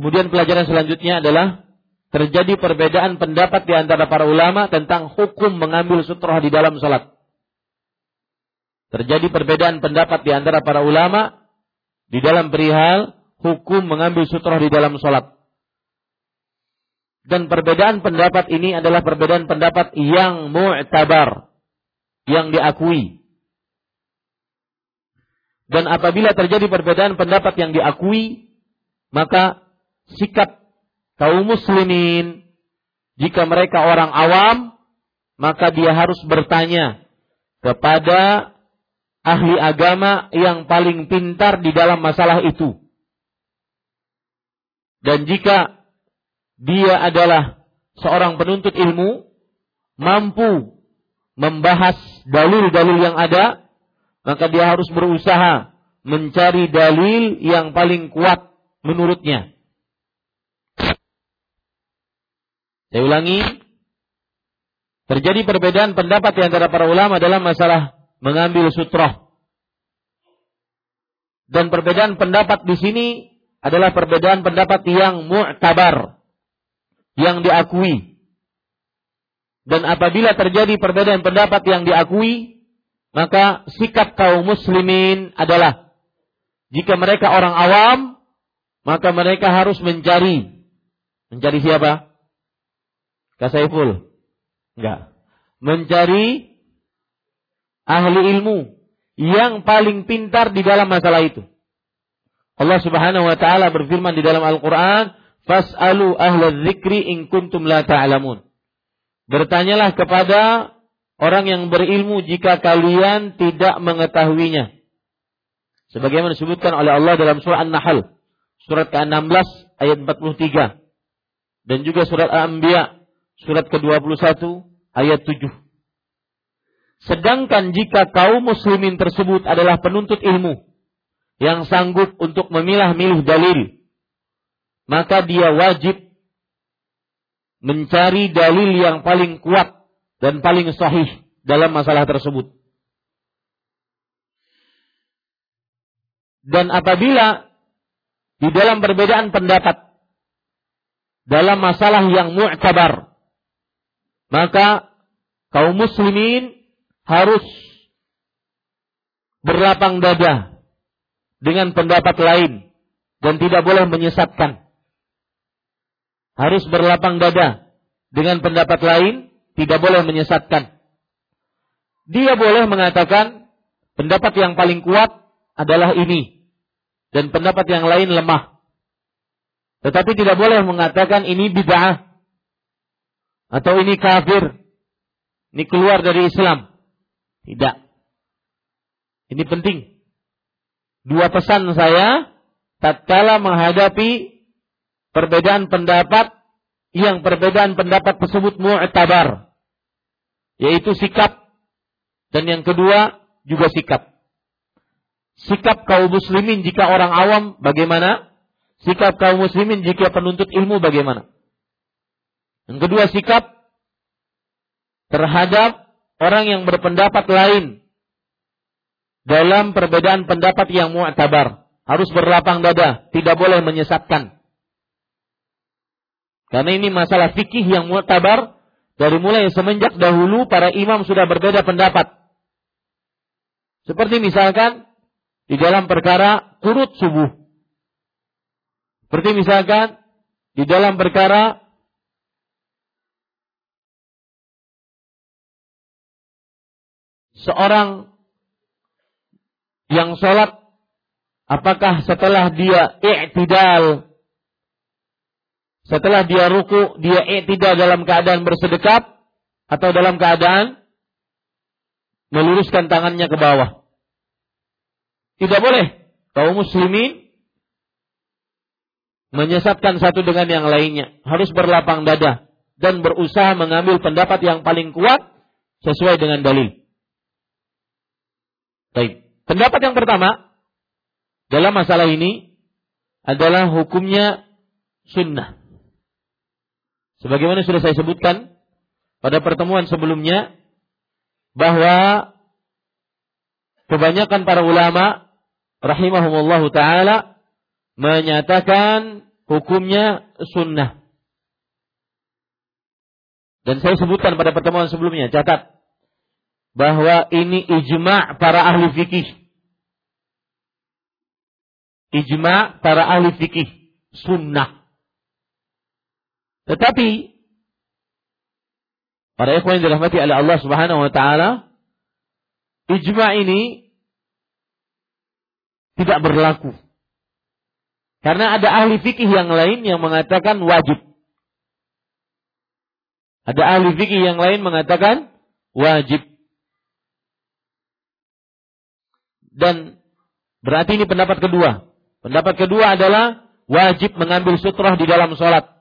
Speaker 1: Kemudian pelajaran selanjutnya adalah terjadi perbedaan pendapat di antara para ulama tentang hukum mengambil sutroh di dalam salat. Terjadi perbedaan pendapat di antara para ulama di dalam perihal hukum mengambil sutroh di dalam salat. Dan perbedaan pendapat ini adalah perbedaan pendapat yang mu'tabar, yang diakui. Dan apabila terjadi perbedaan pendapat yang diakui, maka sikap kaum muslimin jika mereka orang awam maka dia harus bertanya kepada ahli agama yang paling pintar di dalam masalah itu. Dan jika dia adalah seorang penuntut ilmu mampu membahas dalil-dalil yang ada, maka dia harus berusaha mencari dalil yang paling kuat menurutnya. Saya ulangi, terjadi perbedaan pendapat di antara para ulama dalam masalah mengambil sutroh. Dan perbedaan pendapat di sini adalah perbedaan pendapat yang mu'tabar, yang diakui. Dan apabila terjadi perbedaan pendapat yang diakui, maka sikap kaum muslimin adalah jika mereka orang awam, maka mereka harus mencari mencari siapa? Kasaiful? Enggak. Mencari ahli ilmu yang paling pintar di dalam masalah itu. Allah Subhanahu wa taala berfirman di dalam Al-Qur'an, "Fas'alu ahla dzikri in kuntum la ta'lamun." Bertanyalah kepada orang yang berilmu jika kalian tidak mengetahuinya. Sebagaimana disebutkan oleh Allah dalam surah An-Nahl, surat ke-16 ayat 43 dan juga surat Al-Anbiya surat ke-21 ayat 7. Sedangkan jika kaum muslimin tersebut adalah penuntut ilmu yang sanggup untuk memilah-milih dalil, maka dia wajib mencari dalil yang paling kuat dan paling sahih dalam masalah tersebut. Dan apabila di dalam perbedaan pendapat dalam masalah yang mu'tabar maka kaum muslimin harus berlapang dada dengan pendapat lain dan tidak boleh menyesatkan. Harus berlapang dada dengan pendapat lain, tidak boleh menyesatkan. Dia boleh mengatakan pendapat yang paling kuat adalah ini dan pendapat yang lain lemah. Tetapi tidak boleh mengatakan ini bid'ah atau ini kafir, ini keluar dari Islam. Tidak. Ini penting. Dua pesan saya tatkala menghadapi perbedaan pendapat yang perbedaan pendapat tersebut mu'tabar yaitu sikap dan yang kedua juga sikap. Sikap kaum muslimin jika orang awam bagaimana? Sikap kaum muslimin jika penuntut ilmu bagaimana? Yang kedua sikap terhadap orang yang berpendapat lain dalam perbedaan pendapat yang mu'tabar. Harus berlapang dada, tidak boleh menyesatkan. Karena ini masalah fikih yang mu'tabar dari mulai semenjak dahulu para imam sudah berbeda pendapat. Seperti misalkan di dalam perkara kurut subuh. Seperti misalkan di dalam perkara seorang yang sholat Apakah setelah dia i'tidal setelah dia ruku, dia i'tidal dalam keadaan bersedekap atau dalam keadaan meluruskan tangannya ke bawah. Tidak boleh kaum muslimin menyesatkan satu dengan yang lainnya. Harus berlapang dada dan berusaha mengambil pendapat yang paling kuat sesuai dengan dalil. Baik. Pendapat yang pertama dalam masalah ini adalah hukumnya sunnah. Sebagaimana sudah saya sebutkan pada pertemuan sebelumnya bahwa kebanyakan para ulama rahimahumullahu taala menyatakan hukumnya sunnah. Dan saya sebutkan pada pertemuan sebelumnya, catat bahwa ini ijma' para ahli fikih. Ijma' para ahli fikih sunnah. Tetapi para ikhwan yang dirahmati oleh Allah Subhanahu wa taala, ijma ini tidak berlaku. Karena ada ahli fikih yang lain yang mengatakan wajib. Ada ahli fikih yang lain mengatakan wajib. Dan berarti ini pendapat kedua. Pendapat kedua adalah wajib mengambil sutrah di dalam sholat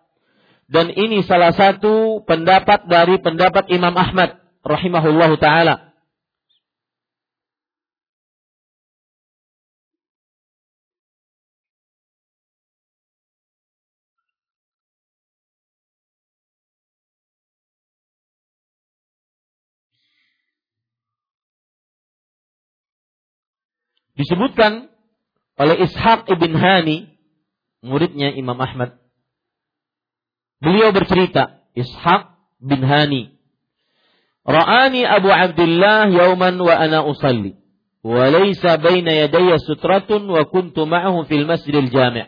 Speaker 1: dan ini salah satu pendapat dari pendapat Imam Ahmad rahimahullahu taala. Disebutkan oleh Ishaq ibn Hani, muridnya Imam Ahmad Beliau bercerita, Ishaq bin Hani. Ra'ani Abu Abdullah yauman wa ana usalli. Wa laysa baina yadayya sutratun wa kuntu ma'ahu fil masjidil jami'.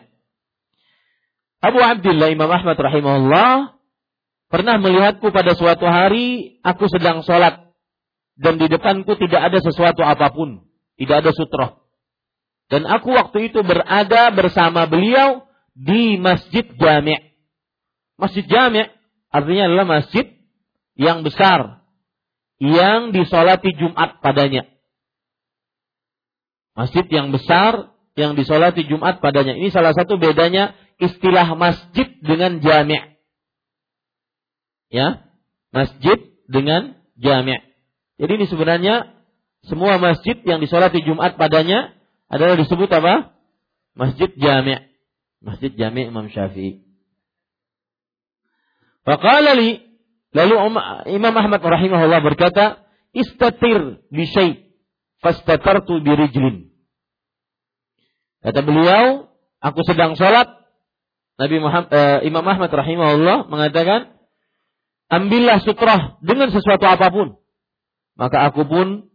Speaker 1: Abu Abdullah Imam Ahmad rahimahullah pernah melihatku pada suatu hari aku sedang sholat dan di depanku tidak ada sesuatu apa pun, tidak ada sutra. Dan aku waktu itu berada bersama beliau di masjid jami'. Masjid Jami' artinya adalah masjid yang besar yang disolati Jumat padanya. Masjid yang besar yang disolati Jumat padanya. Ini salah satu bedanya istilah masjid dengan jami'. Ya, masjid dengan jami'. Jadi ini sebenarnya semua masjid yang disolati Jumat padanya adalah disebut apa? Masjid jami'. Masjid jami' Imam Syafi'i. Faqala li lalu Imam Ahmad rahimahullah berkata, "Istatir bi syai' fastatartu bi rijlin." Kata beliau, aku sedang sholat. Nabi Muhammad, eh, Imam Ahmad rahimahullah mengatakan, ambillah sutrah dengan sesuatu apa pun. Maka aku pun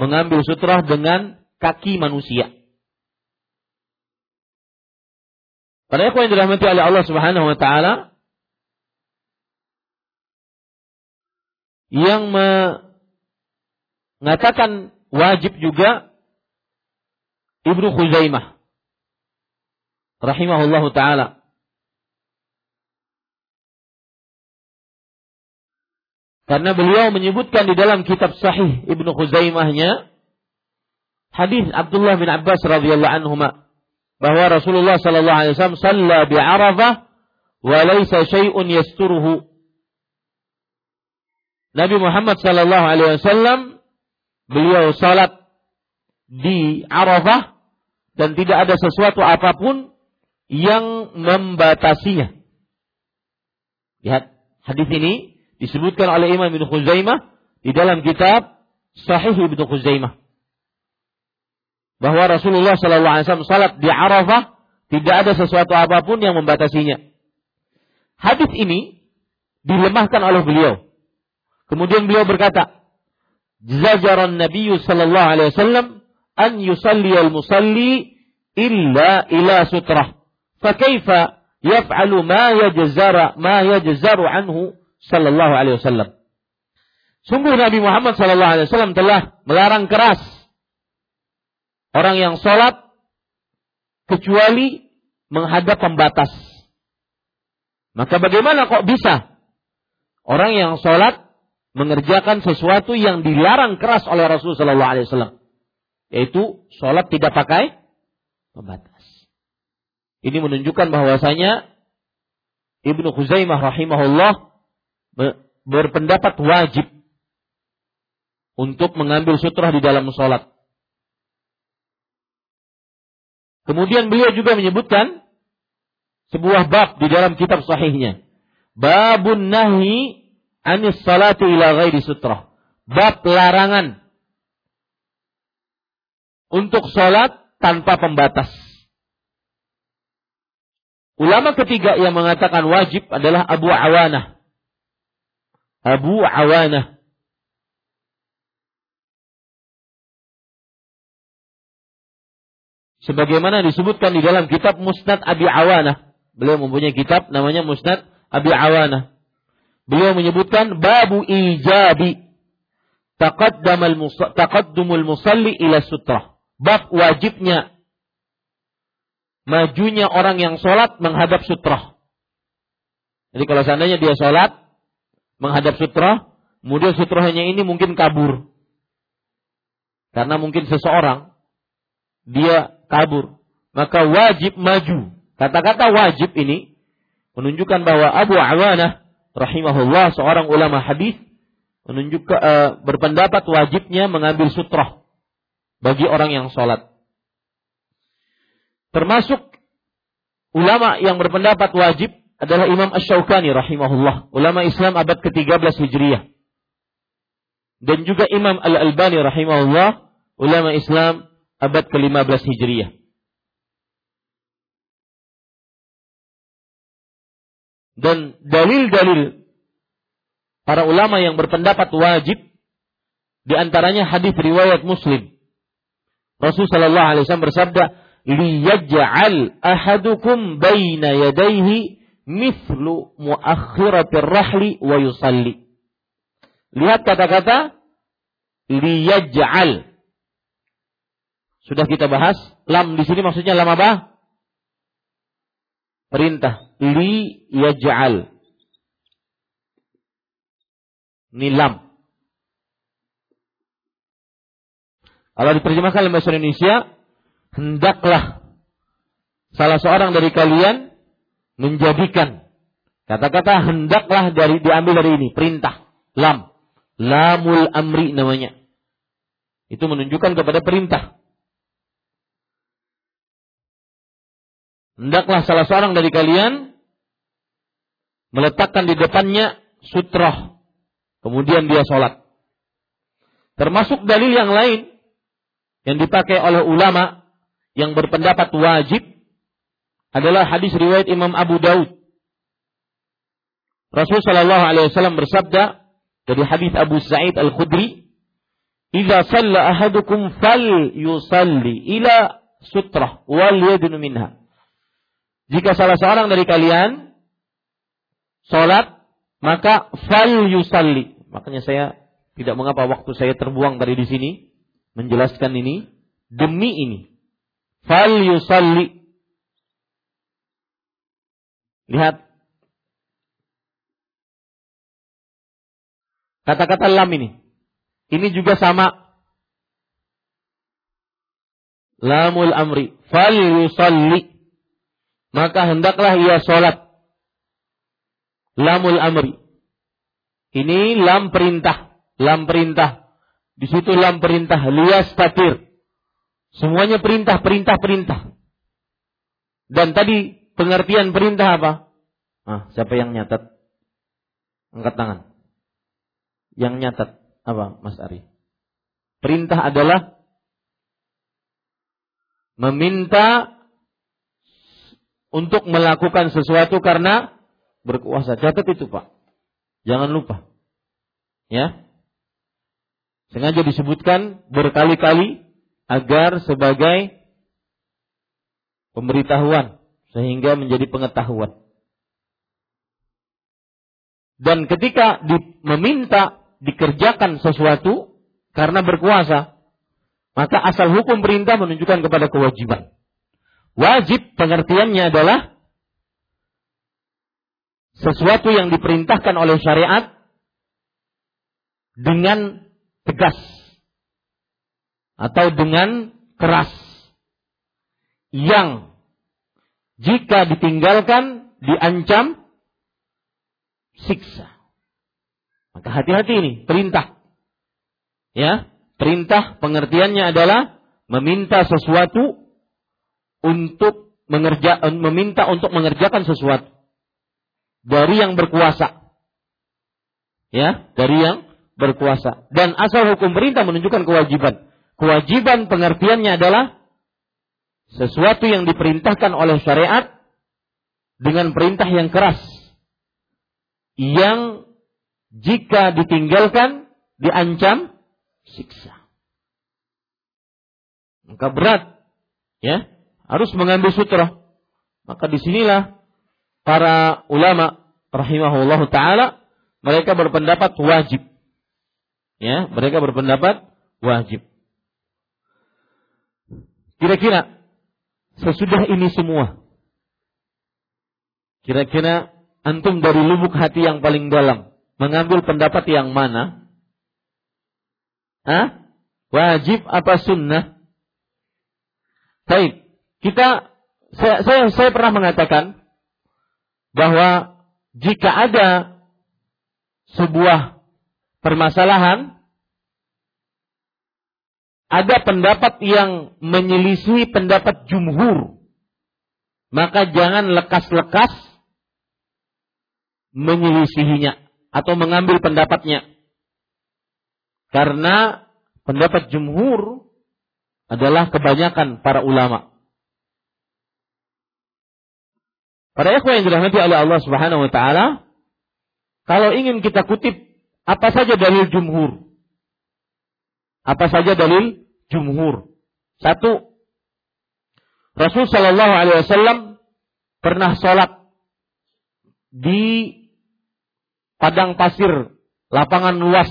Speaker 1: mengambil sutrah dengan kaki manusia. Pada yang dirahmati oleh Allah Subhanahu wa taala, yang mengatakan wajib juga Ibnu Khuzaimah. Rahimahullahu taala. Karena beliau menyebutkan di dalam kitab sahih Ibnu Khuzaimahnya hadis Abdullah bin Abbas radhiyallahu bahwa Rasulullah sallallahu alaihi wasallam shalla bi Arafah wa laysa syai'un yasturuhu Nabi Muhammad Sallallahu Alaihi Wasallam beliau salat di Arafah dan tidak ada sesuatu apa pun yang membatasinya. Lihat hadis ini disebutkan oleh Imam Ibnu Khuzaimah di dalam kitab Sahih Ibnu Khuzaimah bahwa Rasulullah Sallallahu Alaihi Wasallam salat di Arafah tidak ada sesuatu apa pun yang membatasinya. Hadis ini dilemahkan oleh beliau Kemudian beliau berkata, Zajaran Nabi sallallahu alaihi wasallam an yusalli al-musalli illa ila sutrah. Fakaifa yaf'alu ma yajzara ma yajzaru anhu sallallahu alaihi wasallam. Sungguh Nabi Muhammad sallallahu alaihi wasallam telah melarang keras orang yang sholat kecuali menghadap pembatas. Maka bagaimana kok bisa orang yang sholat mengerjakan sesuatu yang dilarang keras oleh Rasulullah Wasallam, yaitu sholat tidak pakai pembatas. Ini menunjukkan bahwasanya Ibnu Khuzaimah rahimahullah berpendapat wajib untuk mengambil sutrah di dalam sholat. Kemudian beliau juga menyebutkan sebuah bab di dalam kitab sahihnya. Babun nahi anis salati ila ghairi sutrah. Bab larangan untuk sholat tanpa pembatas. Ulama ketiga yang mengatakan wajib adalah Abu Awanah. Abu Awanah. Sebagaimana disebutkan di dalam kitab Musnad Abi Awana. Beliau mempunyai kitab namanya Musnad Abi Awana. Beliau menyebutkan babu ijabi taqaddumul musalli ila sutrah. Bab wajibnya majunya orang yang sholat menghadap sutrah. Jadi kalau seandainya dia sholat menghadap sutrah, kemudian sutrahnya ini mungkin kabur. Karena mungkin seseorang dia kabur, maka wajib maju. Kata-kata wajib ini menunjukkan bahwa Abu Awanah rahimahullah seorang ulama hadis menunjukkan uh, berpendapat wajibnya mengambil sutrah bagi orang yang sholat. Termasuk ulama yang berpendapat wajib adalah Imam Ash-Shawkani rahimahullah, ulama Islam abad ke-13 Hijriah. Dan juga Imam Al-Albani rahimahullah, ulama Islam abad ke-15 Hijriah. Dan dalil-dalil para ulama yang berpendapat wajib di antaranya hadis riwayat Muslim. Rasul sallallahu alaihi wasallam bersabda, "Liyaj'al ahadukum baina yadayhi mithlu muakhiratir rahli wa yusalli." Lihat kata-kata liyaj'al sudah kita bahas, lam di sini maksudnya lam apa? Perintah. Li yaj'al. Ini lam. Kalau diterjemahkan dalam bahasa Indonesia, hendaklah salah seorang dari kalian menjadikan kata-kata hendaklah dari diambil dari ini perintah lam lamul amri namanya itu menunjukkan kepada perintah hendaklah salah seorang dari kalian meletakkan di depannya sutroh. Kemudian dia sholat. Termasuk dalil yang lain yang dipakai oleh ulama yang berpendapat wajib adalah hadis riwayat Imam Abu Daud. Rasul Shallallahu Alaihi Wasallam bersabda dari hadis Abu Sa'id Al Khudri, "Jika salla ahadukum fal yusalli ila sutrah wal yadun minha." Jika salah seorang dari kalian sholat, maka fal yusalli. Makanya saya tidak mengapa waktu saya terbuang dari di sini menjelaskan ini demi ini. Fal yusalli. Lihat kata-kata lam ini. Ini juga sama. Lamul amri. Fal yusalli maka hendaklah ia sholat. Lamul amri. Ini lam perintah. Lam perintah. Di situ lam perintah. Lias tatir. Semuanya perintah, perintah, perintah. Dan tadi pengertian perintah apa? Ah, siapa yang nyatat? Angkat tangan. Yang nyatat apa, Mas Ari? Perintah adalah meminta untuk melakukan sesuatu karena berkuasa. Catat itu Pak. Jangan lupa. Ya. Sengaja disebutkan berkali-kali agar sebagai pemberitahuan sehingga menjadi pengetahuan. Dan ketika meminta dikerjakan sesuatu karena berkuasa, maka asal hukum perintah menunjukkan kepada kewajiban. Wajib pengertiannya adalah sesuatu yang diperintahkan oleh syariat dengan tegas atau dengan keras yang jika ditinggalkan diancam siksa. Maka hati-hati ini perintah. Ya, perintah pengertiannya adalah meminta sesuatu untuk mengerja meminta untuk mengerjakan sesuatu dari yang berkuasa. Ya, dari yang berkuasa. Dan asal hukum perintah menunjukkan kewajiban. Kewajiban pengertiannya adalah sesuatu yang diperintahkan oleh syariat dengan perintah yang keras. Yang jika ditinggalkan diancam siksa. Maka berat ya, harus mengambil sutra. Maka di sinilah para ulama rahimahullah taala mereka berpendapat wajib Ya, mereka berpendapat wajib. Kira-kira sesudah ini semua, kira-kira antum dari lubuk hati yang paling dalam mengambil pendapat yang mana? Hah? Wajib apa sunnah? Baik, kita saya, saya saya pernah mengatakan bahwa jika ada sebuah permasalahan ada pendapat yang menyelisihi pendapat jumhur, maka jangan lekas-lekas menyelisihinya atau mengambil pendapatnya. Karena pendapat jumhur adalah kebanyakan para ulama. Para ikhwan yang dirahmati oleh Allah Subhanahu wa taala, kalau ingin kita kutip apa saja dalil jumhur? Apa saja dalil jumhur? Satu, Rasul Shallallahu Alaihi Wasallam pernah sholat di padang pasir, lapangan luas,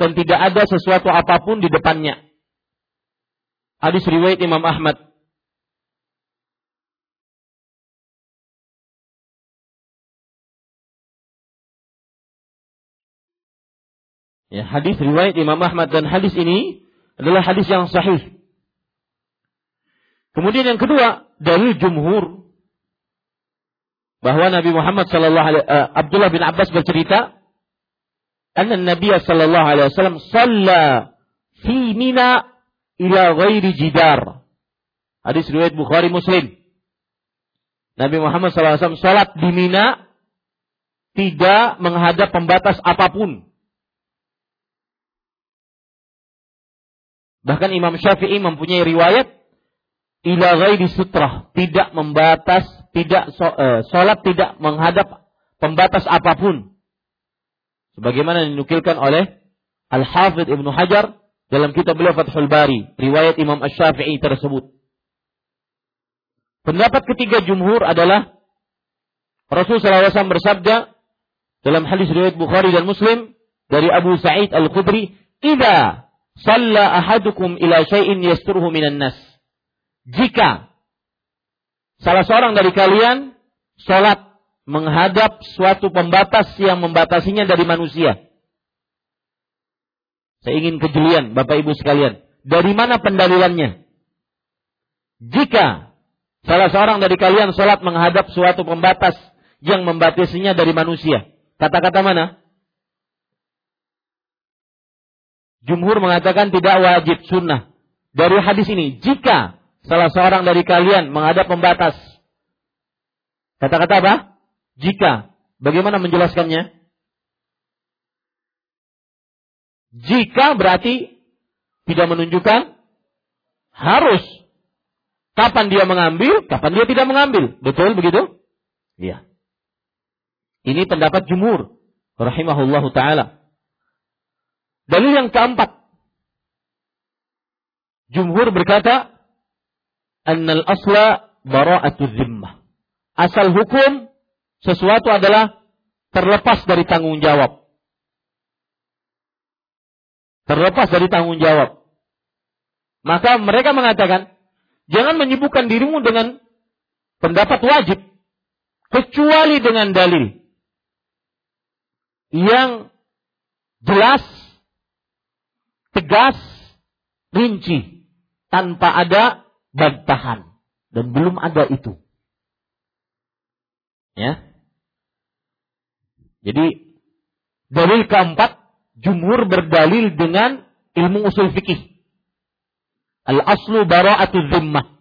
Speaker 1: dan tidak ada sesuatu apa pun di depannya. Hadis riwayat Imam Ahmad. Ya, hadis riwayat Imam Ahmad dan hadis ini adalah hadis yang sahih. Kemudian yang kedua, dari jumhur bahwa Nabi Muhammad sallallahu alaihi uh, Abdullah bin Abbas bercerita, "Anna Nabi sallallahu alaihi wasallam shalla fi Mina ila ghairi jidar." Hadis riwayat Bukhari Muslim. Nabi Muhammad SAW salat di Mina tidak menghadap pembatas apa pun. Bahkan Imam Syafi'i mempunyai riwayat ila ghairi sutrah, tidak membatas, tidak salat tidak menghadap pembatas apa pun. Sebagaimana dinukilkan oleh Al-Hafidh Ibnu Hajar dalam kitab beliau Fathul Bari, riwayat Imam Asy-Syafi'i tersebut. Pendapat ketiga jumhur adalah Rasulullah SAW bersabda dalam hadis riwayat Bukhari dan Muslim dari Abu Sa'id Al-Khudri, "Idza Salla ahadukum ila syai'in yasturuhu minan nas. Jika salah seorang dari kalian salat menghadap suatu pembatas yang membatasinya dari manusia. Saya ingin kejelian Bapak Ibu sekalian. Dari mana pendalilannya? Jika salah seorang dari kalian salat menghadap suatu pembatas yang membatasinya dari manusia. Kata-kata mana? Jumhur mengatakan tidak wajib sunnah. Dari hadis ini, jika salah seorang dari kalian menghadap pembatas. Kata-kata apa? Jika. Bagaimana menjelaskannya? Jika berarti tidak menunjukkan harus. Kapan dia mengambil, kapan dia tidak mengambil. Betul begitu? Iya. Ini pendapat jumhur. Rahimahullahu ta'ala. Dalil yang keempat. Jumhur berkata, Annal asla bara'atu zimmah. Asal hukum sesuatu adalah terlepas dari tanggung jawab. Terlepas dari tanggung jawab. Maka mereka mengatakan, jangan menyibukkan dirimu dengan pendapat wajib kecuali dengan dalil yang jelas, tegas, rinci tanpa ada bantahan dan belum ada itu. Ya. Jadi dalil keempat jumhur berdalil dengan ilmu usul fikih. Al aslu bara'atu zimmah.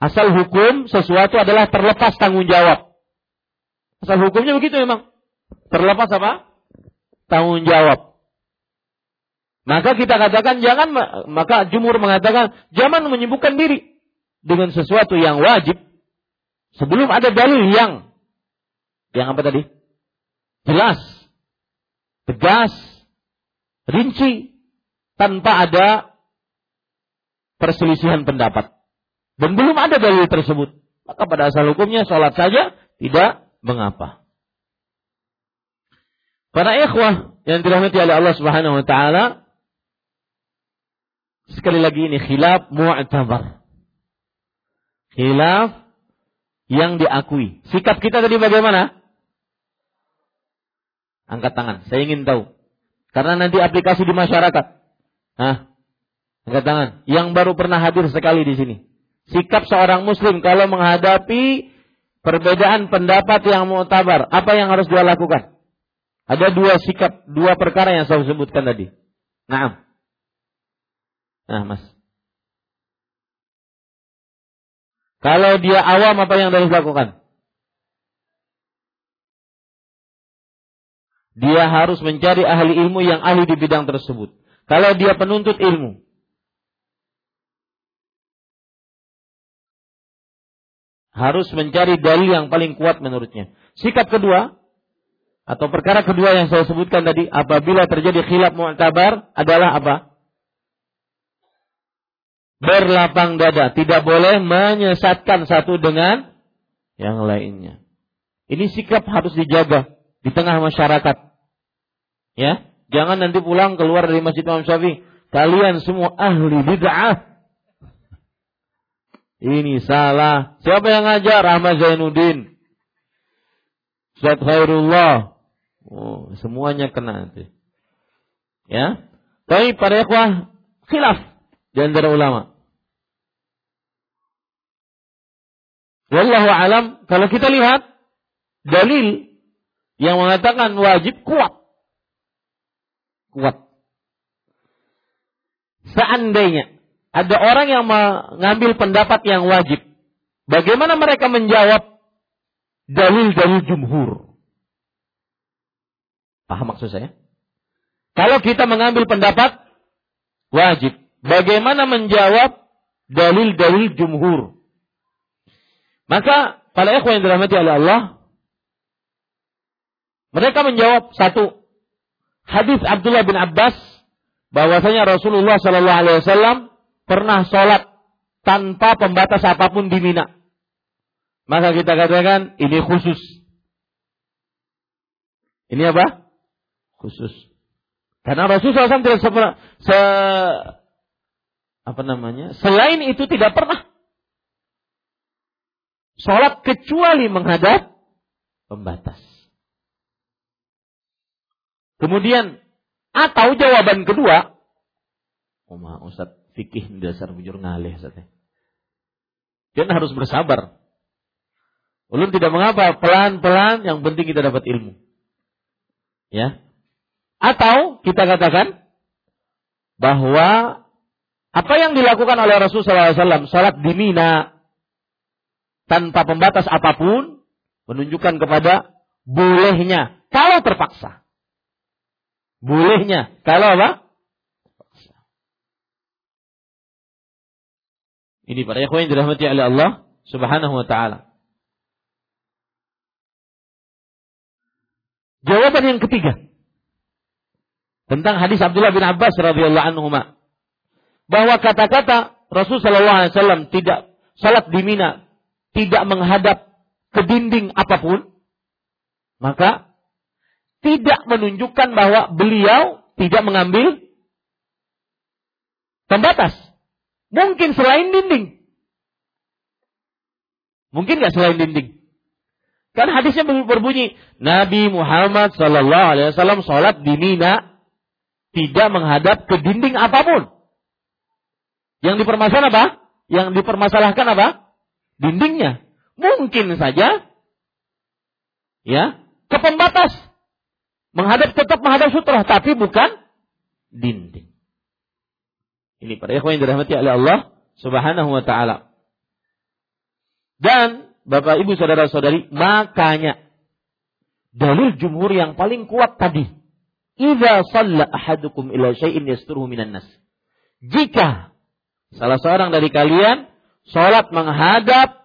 Speaker 1: Asal hukum sesuatu adalah terlepas tanggung jawab. Asal hukumnya begitu memang. Terlepas apa? Tanggung jawab. Maka kita katakan jangan maka jumhur mengatakan jangan menyibukkan diri dengan sesuatu yang wajib sebelum ada dalil yang yang apa tadi? Jelas, tegas, rinci tanpa ada perselisihan pendapat. Dan belum ada dalil tersebut. Maka pada asal hukumnya sholat saja tidak mengapa. Para ikhwah yang dirahmati oleh Allah Subhanahu wa taala sekali lagi ini khilaf mu'tabar. Khilaf yang diakui. Sikap kita tadi bagaimana? Angkat tangan, saya ingin tahu. Karena nanti aplikasi di masyarakat. Hah? Angkat tangan. Yang baru pernah hadir sekali di sini. Sikap seorang muslim kalau menghadapi perbedaan pendapat yang mutabar. Apa yang harus dia lakukan? Ada dua sikap, dua perkara yang saya sebutkan tadi. Nah. Nah, Mas. Kalau dia awam apa yang harus dilakukan? Dia harus mencari ahli ilmu yang ahli di bidang tersebut. Kalau dia penuntut ilmu, harus mencari dalil yang paling kuat menurutnya. Sikap kedua atau perkara kedua yang saya sebutkan tadi apabila terjadi khilaf mu'tabar adalah apa? Berlapang dada, tidak boleh menyesatkan satu dengan yang lainnya. Ini sikap harus dijaga di tengah masyarakat. Ya, jangan nanti pulang keluar dari Masjid Imam Syafi'i, kalian semua ahli bid'ah. Ini salah. Siapa yang ngajar? Ahmad Zainuddin. Ustaz Khairullah. Oh, semuanya kena nanti. Ya. Tapi para ikhwah khilaf di antara ulama. Wallahu alam, kalau kita lihat dalil yang mengatakan wajib kuat. Kuat. Seandainya ada orang yang mengambil pendapat yang wajib. Bagaimana mereka menjawab dalil-dalil jumhur? Paham maksud saya? Kalau kita mengambil pendapat wajib, bagaimana menjawab dalil-dalil jumhur? Maka para ikhwan yang dirahmati oleh Allah, mereka menjawab satu hadis Abdullah bin Abbas bahwasanya Rasulullah Shallallahu Alaihi Wasallam pernah sholat tanpa pembatas apa pun di Mina. Maka kita katakan ini khusus. Ini apa? Khusus. Karena Rasulullah SAW tidak se, se apa namanya? Selain itu tidak pernah sholat kecuali menghadap pembatas. Kemudian atau jawaban kedua, oh Ustaz, fikih dasar bujur ngalih saatnya. Dan harus bersabar. Ulun tidak mengapa, pelan-pelan yang penting kita dapat ilmu. Ya. Atau kita katakan bahwa apa yang dilakukan oleh Rasulullah SAW, salat di Mina tanpa pembatas apa pun, menunjukkan kepada bolehnya kalau terpaksa. Bolehnya kalau apa? Ini para ikhwan yang dirahmati oleh Allah Subhanahu wa taala. Jawaban yang ketiga tentang hadis Abdullah bin Abbas radhiyallahu anhu bahwa kata-kata Rasul sallallahu alaihi wasallam tidak salat di Mina tidak menghadap ke dinding apa pun maka tidak menunjukkan bahwa beliau tidak mengambil pembatas Mungkin selain dinding. Mungkin nggak selain dinding? Kan hadisnya berbunyi Nabi Muhammad Sallallahu Alaihi Wasallam sholat di Mina tidak menghadap ke dinding apa pun. Yang dipermasalahkan apa? Yang dipermasalahkan apa? Dindingnya. Mungkin saja ya ke pembatas menghadap tetap menghadap sutra tapi bukan dinding. Ini para ikhwan yang dirahmati oleh Allah Subhanahu wa taala. Dan Bapak Ibu saudara-saudari, makanya dalil jumhur yang paling kuat tadi, idza shalla ahadukum ila syai'in yasturuhu minan nas. Jika salah seorang dari kalian salat menghadap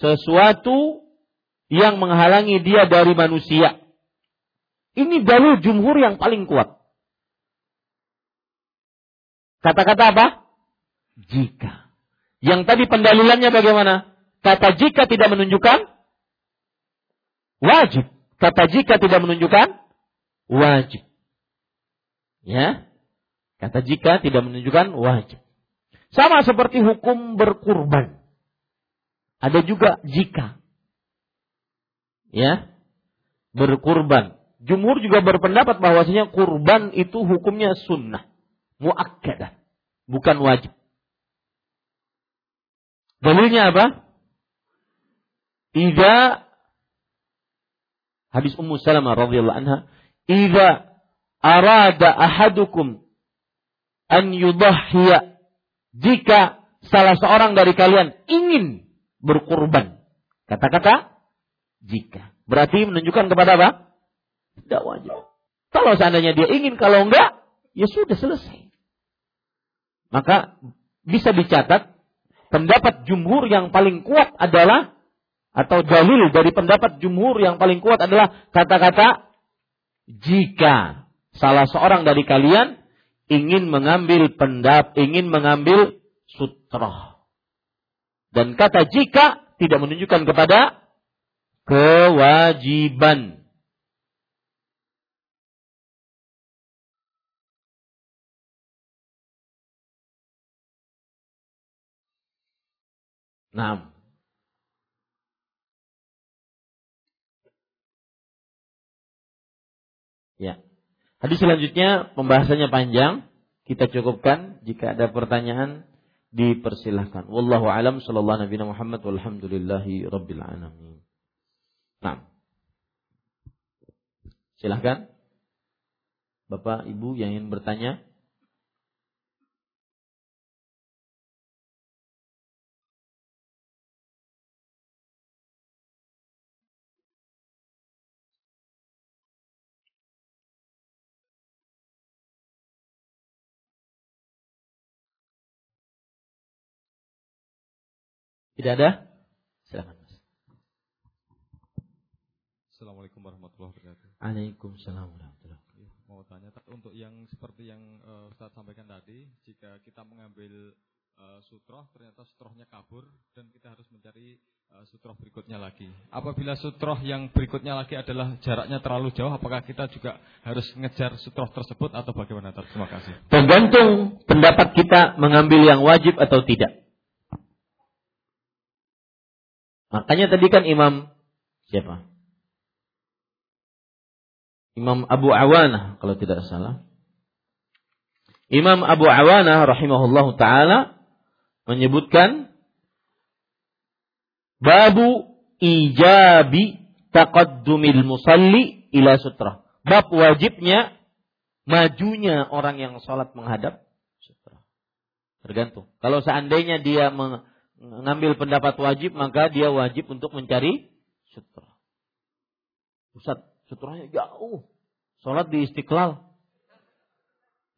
Speaker 1: sesuatu yang menghalangi dia dari manusia. Ini dalil jumhur yang paling kuat. Kata-kata apa? Jika. Yang tadi pendalilannya bagaimana? Kata jika tidak menunjukkan wajib. Kata jika tidak menunjukkan wajib. Ya. Kata jika tidak menunjukkan wajib. Sama seperti hukum berkurban. Ada juga jika. Ya. Berkurban. Jumhur juga berpendapat bahwasanya kurban itu hukumnya sunnah muakkadah, bukan wajib. Dalilnya apa? Iza hadis Ummu Salamah radhiyallahu anha, "Idza arada ahadukum an yudahhiya" jika salah seorang dari kalian ingin berkurban. Kata-kata jika. Berarti menunjukkan kepada apa? Tidak wajib. Kalau seandainya dia ingin, kalau enggak, ya sudah selesai. Maka bisa dicatat pendapat jumhur yang paling kuat adalah atau dalil dari pendapat jumhur yang paling kuat adalah kata-kata jika salah seorang dari kalian ingin mengambil pendap ingin mengambil sutra dan kata jika tidak menunjukkan kepada kewajiban Nah. Hadis selanjutnya pembahasannya panjang. Kita cukupkan. Jika ada pertanyaan dipersilahkan. Wallahu alam sallallahu nabi Muhammad walhamdulillahi rabbil alamin. Nah. Silahkan. Bapak, Ibu yang ingin bertanya. Tidak ada? Silakan Mas.
Speaker 2: Assalamualaikum warahmatullahi wabarakatuh.
Speaker 1: Waalaikumsalam warahmatullahi
Speaker 2: wabarakatuh. Mau tanya untuk yang seperti yang uh, Ustaz sampaikan tadi, jika kita mengambil uh, sutroh ternyata sutrohnya kabur dan kita harus mencari uh, sutroh berikutnya lagi. Apabila sutroh yang berikutnya lagi adalah jaraknya terlalu jauh, apakah kita juga harus ngejar sutroh tersebut atau bagaimana? Terima kasih.
Speaker 1: Tergantung pendapat kita mengambil yang wajib atau tidak. Makanya tadi kan Imam siapa? Imam Abu Awanah kalau tidak salah. Imam Abu Awanah rahimahullahu taala menyebutkan babu ijabi taqaddumil musalli ila sutra. Bab wajibnya majunya orang yang sholat menghadap sutra. Tergantung. Kalau seandainya dia mengambil pendapat wajib maka dia wajib untuk mencari sutra. Ustaz, sutranya jauh. Sholat di istiqlal.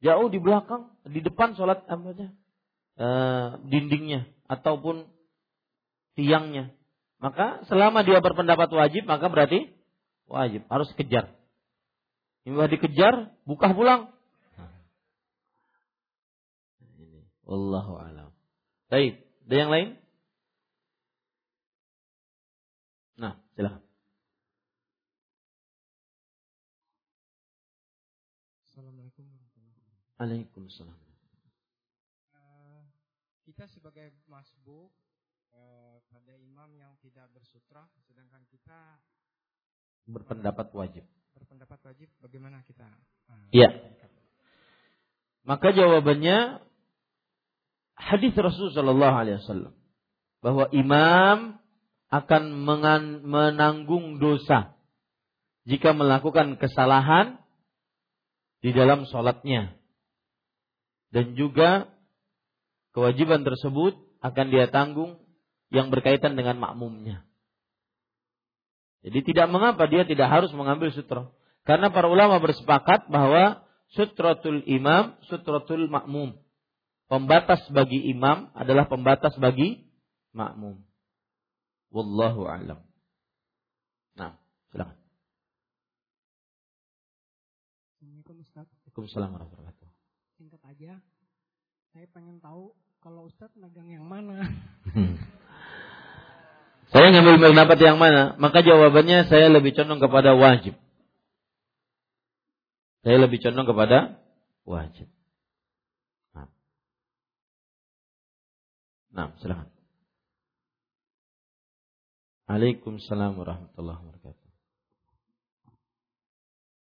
Speaker 1: Jauh di belakang, di depan sholat apa aja? E, dindingnya ataupun tiangnya. Maka selama dia berpendapat wajib maka berarti wajib harus kejar. Ini dikejar, buka pulang. Wallahu alam. Baik. Ada yang lain? Nah, silakan.
Speaker 3: Assalamualaikum warahmatullahi wabarakatuh.
Speaker 1: Waalaikumsalam.
Speaker 3: Uh, kita sebagai masbuk eh, pada imam yang tidak bersutra, sedangkan kita
Speaker 1: Berpendapat wajib.
Speaker 3: berpendapat wajib, bagaimana kita? eh,
Speaker 1: Iya.
Speaker 3: menyikapi?
Speaker 1: Maka jawabannya hadis Rasul Shallallahu Alaihi Wasallam bahwa imam akan menanggung dosa jika melakukan kesalahan di dalam sholatnya dan juga kewajiban tersebut akan dia tanggung yang berkaitan dengan makmumnya. Jadi tidak mengapa dia tidak harus mengambil sutra. Karena para ulama bersepakat bahwa sutratul imam, sutratul makmum. Pembatas bagi imam adalah pembatas bagi makmum. Wallahu a'lam. Nah, silakan.
Speaker 4: Assalamualaikum Ustaz.
Speaker 1: Waalaikumsalam warahmatullahi wabarakatuh.
Speaker 4: Singkat aja, saya pengen tahu kalau Ustaz megang yang mana.
Speaker 1: Saya ngambil pendapat yang mana? Maka jawabannya saya lebih condong kepada wajib. Saya lebih condong kepada wajib. Nah silakan. Waalaikumsalam warahmatullahi wabarakatuh.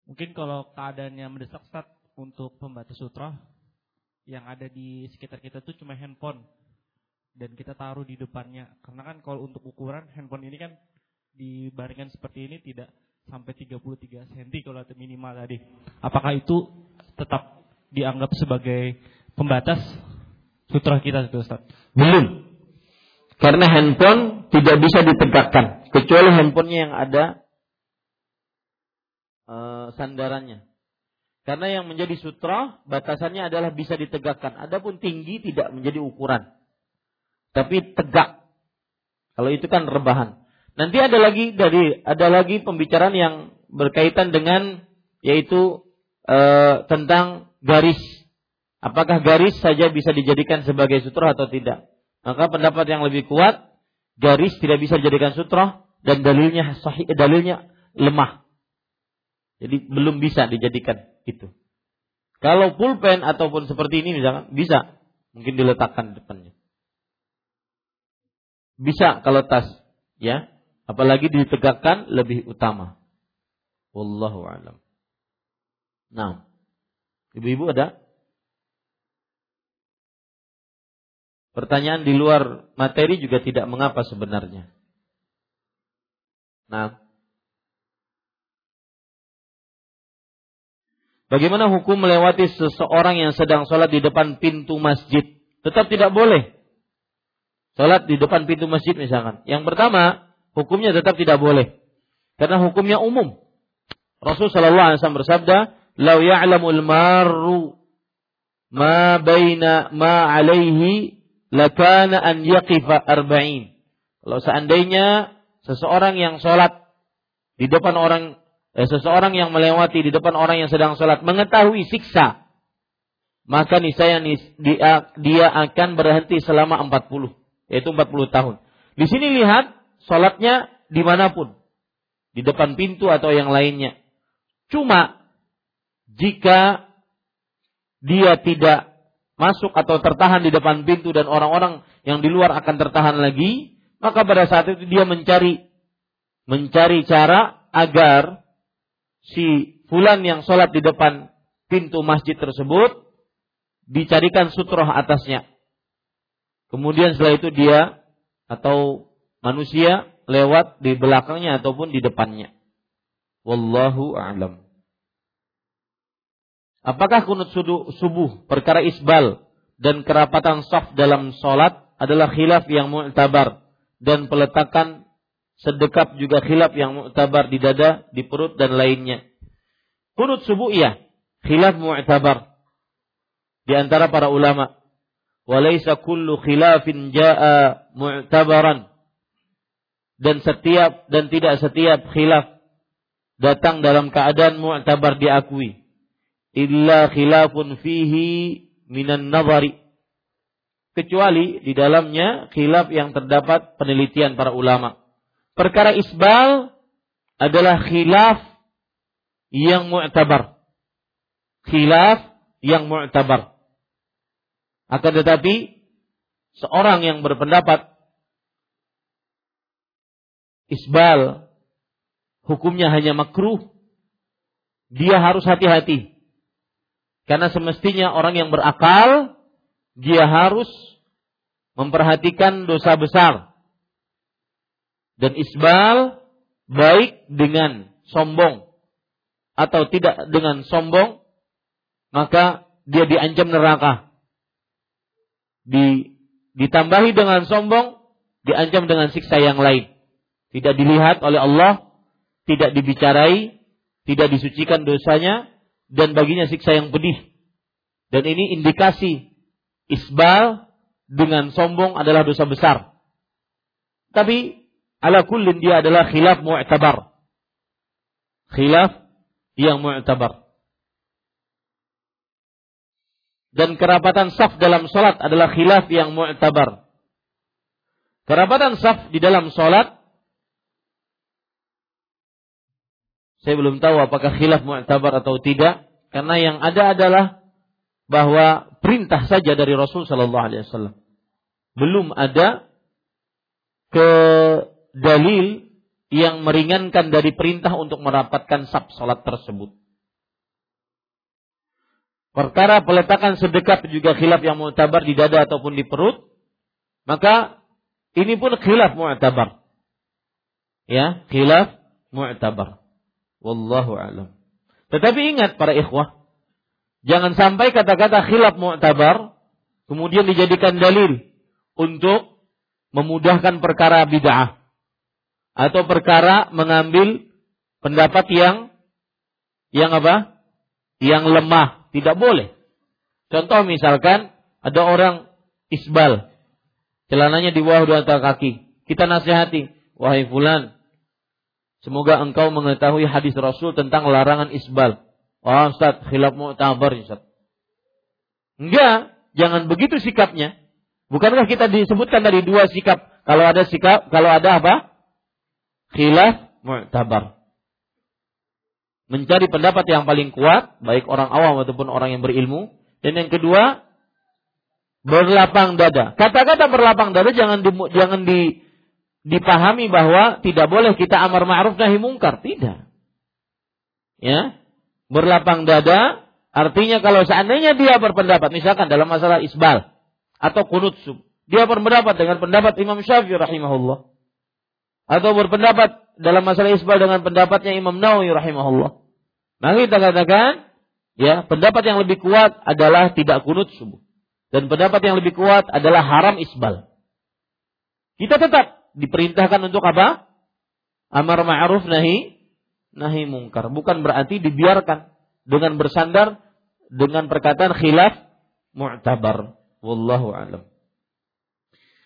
Speaker 5: Mungkin kalau keadaannya mendesak Ustaz untuk pembatas sutra yang ada di sekitar kita tuh cuma handphone dan kita taruh di depannya. Karena kan kalau untuk ukuran handphone ini kan dibaringkan seperti ini tidak sampai 33 cm kalau minimal tadi. Apakah itu tetap dianggap sebagai pembatas sutra kita itu Ustaz?
Speaker 1: Belum. Karena handphone tidak bisa ditegakkan kecuali handphonenya yang ada eh, sandarannya. Karena yang menjadi sutra batasannya adalah bisa ditegakkan. Adapun tinggi tidak menjadi ukuran. Tapi tegak. Kalau itu kan rebahan. Nanti ada lagi dari ada lagi pembicaraan yang berkaitan dengan yaitu eh, tentang garis. Apakah garis saja bisa dijadikan sebagai sutra atau tidak? Maka pendapat yang lebih kuat garis tidak bisa dijadikan sutra dan dalilnya sahih dalilnya lemah. Jadi belum bisa dijadikan itu. Kalau pulpen ataupun seperti ini misalkan bisa mungkin diletakkan di depannya. Bisa kalau tas, ya. Apalagi ditegakkan lebih utama. Wallahu alam. Nah, ibu-ibu ada pertanyaan di luar materi juga tidak mengapa sebenarnya. Nah, Bagaimana hukum melewati seseorang yang sedang sholat di depan pintu masjid? Tetap tidak boleh. Sholat di depan pintu masjid misalkan. Yang pertama, hukumnya tetap tidak boleh. Karena hukumnya umum. Rasul Shallallahu Alaihi Wasallam bersabda, "Lau ya'lamul marru ma baina ma alaihi lakana an yaqifa arba'in." Kalau seandainya seseorang yang sholat di depan orang eh, seseorang yang melewati di depan orang yang sedang sholat mengetahui siksa, maka niscaya nis- dia, dia akan berhenti selama 40, yaitu 40 tahun. Di sini lihat sholatnya di mana pun, di depan pintu atau yang lainnya. Cuma jika dia tidak masuk atau tertahan di depan pintu dan orang-orang yang di luar akan tertahan lagi, maka pada saat itu dia mencari mencari cara agar si fulan yang sholat di depan pintu masjid tersebut dicarikan sutroh atasnya. Kemudian setelah itu dia atau manusia lewat di belakangnya ataupun di depannya. Wallahu a'lam. Apakah kunut subuh perkara isbal dan kerapatan saf dalam sholat adalah khilaf yang mu'tabar dan peletakan sedekap juga khilaf yang mu'tabar di dada, di perut dan lainnya. Kunut subuh iya, khilaf mu'tabar di antara para ulama. Walaysa kullu khilafin jaa mu'tabaran. Dan setiap dan tidak setiap khilaf datang dalam keadaan mu'tabar diakui. Illa khilafun fihi minan nazari. Kecuali di dalamnya khilaf yang terdapat penelitian para ulama perkara isbal adalah khilaf yang mu'tabar. Khilaf yang mu'tabar. Akan tetapi seorang yang berpendapat isbal hukumnya hanya makruh, dia harus hati-hati. Karena semestinya orang yang berakal, dia harus memperhatikan dosa besar. Dan isbal baik dengan sombong atau tidak dengan sombong, maka dia diancam neraka. Di, ditambahi dengan sombong, diancam dengan siksa yang lain. Tidak dilihat oleh Allah, tidak dibicarai, tidak disucikan dosanya, dan baginya siksa yang pedih. Dan ini indikasi isbal dengan sombong adalah dosa besar. Tapi ala kullin dia adalah khilaf mu'tabar. Khilaf yang mu'tabar. Dan kerapatan saf dalam solat adalah khilaf yang mu'tabar. Kerapatan saf di dalam solat Saya belum tahu apakah khilaf mu'tabar atau tidak, karena yang ada adalah bahwa perintah saja dari Rasul Shallallahu Alaihi Wasallam. Belum ada ke dalil yang meringankan dari perintah untuk merapatkan sab salat tersebut. Perkara peletakan sedekap juga khilaf yang mu'tabar di dada ataupun di perut, maka ini pun khilaf mu'tabar. Ya, khilaf mu'tabar. Wallahu alam. Tetapi ingat para ikhwah, jangan sampai kata-kata khilaf mu'tabar kemudian dijadikan dalil untuk memudahkan perkara bid'ah atau perkara mengambil pendapat yang yang apa? Yang lemah, tidak boleh. Contoh misalkan ada orang isbal, celananya di bawah dua kaki. Kita nasihati, wahai fulan, Semoga engkau mengetahui hadis Rasul tentang larangan isbal. Oh Ustaz, khilaf mu'tabar Ustaz. Enggak, jangan begitu sikapnya. Bukankah kita disebutkan dari dua sikap? Kalau ada sikap, kalau ada apa? Khilaf mu'tabar. Mencari pendapat yang paling kuat, baik orang awam ataupun orang yang berilmu. Dan yang kedua, berlapang dada. Kata-kata berlapang dada jangan di, jangan di dipahami bahwa tidak boleh kita amar ma'ruf nahi mungkar, tidak. Ya. Berlapang dada artinya kalau seandainya dia berpendapat misalkan dalam masalah isbal atau kunut sub, dia berpendapat dengan pendapat Imam Syafi'i rahimahullah atau berpendapat dalam masalah isbal dengan pendapatnya Imam Nawawi rahimahullah. Maka kita katakan ya, pendapat yang lebih kuat adalah tidak kunut subuh dan pendapat yang lebih kuat adalah haram isbal. Kita tetap diperintahkan untuk apa? Amar ma'ruf nahi nahi mungkar. Bukan berarti dibiarkan dengan bersandar dengan perkataan khilaf mu'tabar. Wallahu alam.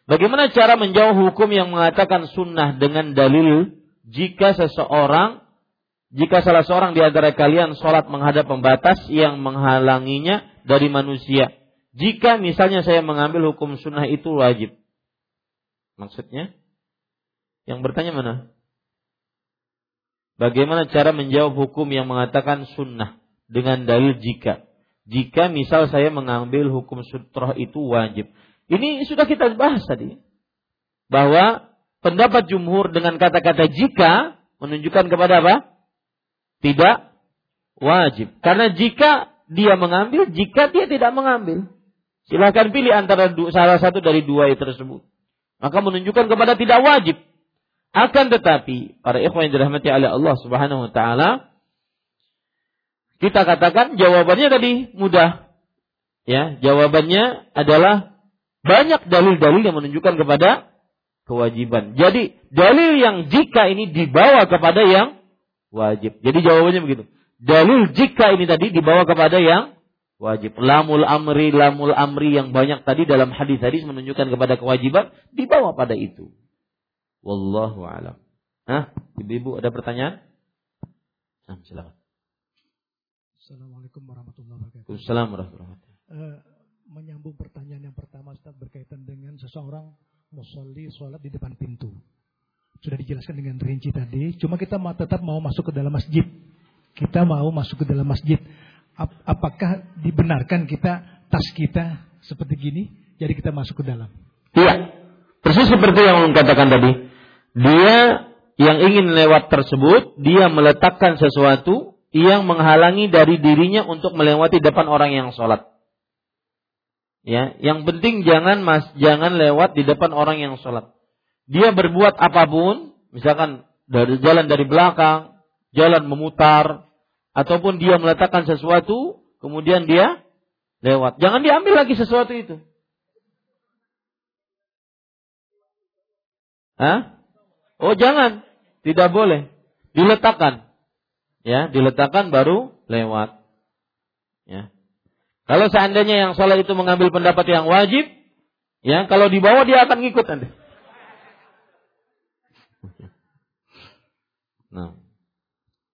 Speaker 1: Bagaimana cara menjauh hukum yang mengatakan sunnah dengan dalil jika seseorang jika salah seorang di antara kalian sholat menghadap pembatas yang menghalanginya dari manusia. Jika misalnya saya mengambil hukum sunnah itu wajib. Maksudnya? Yang bertanya mana? Bagaimana cara menjawab hukum yang mengatakan sunnah dengan dalil jika? Jika misal saya mengambil hukum sutroh itu wajib. Ini sudah kita bahas tadi. Bahwa pendapat jumhur dengan kata-kata jika menunjukkan kepada apa? Tidak wajib. Karena jika dia mengambil, jika dia tidak mengambil. Silahkan pilih antara salah satu dari dua itu tersebut. Maka menunjukkan kepada tidak wajib. Akan tetapi, para ikhwan yang dirahmati oleh Allah Subhanahu wa taala, kita katakan jawabannya tadi mudah. Ya, jawabannya adalah banyak dalil-dalil yang menunjukkan kepada kewajiban. Jadi, dalil yang jika ini dibawa kepada yang wajib. Jadi jawabannya begitu. Dalil jika ini tadi dibawa kepada yang wajib. Lamul amri, lamul amri yang banyak tadi dalam hadis-hadis menunjukkan kepada kewajiban dibawa pada itu. Wallahu alam. Hah? Ibu-ibu ada pertanyaan? Nah, silakan.
Speaker 6: Assalamualaikum warahmatullahi wabarakatuh.
Speaker 1: Assalamualaikum warahmatullahi wabarakatuh.
Speaker 6: Uh, menyambung pertanyaan yang pertama Ustaz berkaitan dengan seseorang musolli sholat di depan pintu. Sudah dijelaskan dengan rinci tadi. Cuma kita mau tetap mau masuk ke dalam masjid. Kita mau masuk ke dalam masjid. Ap apakah dibenarkan kita tas kita seperti gini? Jadi kita masuk ke dalam.
Speaker 1: Iya. Persis seperti yang katakan tadi dia yang ingin lewat tersebut dia meletakkan sesuatu yang menghalangi dari dirinya untuk melewati depan orang yang sholat. Ya, yang penting jangan mas, jangan lewat di depan orang yang sholat. Dia berbuat apa pun, misalkan dari jalan dari belakang, jalan memutar, ataupun dia meletakkan sesuatu, kemudian dia lewat. Jangan diambil lagi sesuatu itu. Hah? Oh jangan, tidak boleh. Diletakkan. Ya, diletakkan baru lewat. Ya. Kalau seandainya yang salah itu mengambil pendapat yang wajib, ya, kalau dibawa dia akan ngikut nanti. Nah,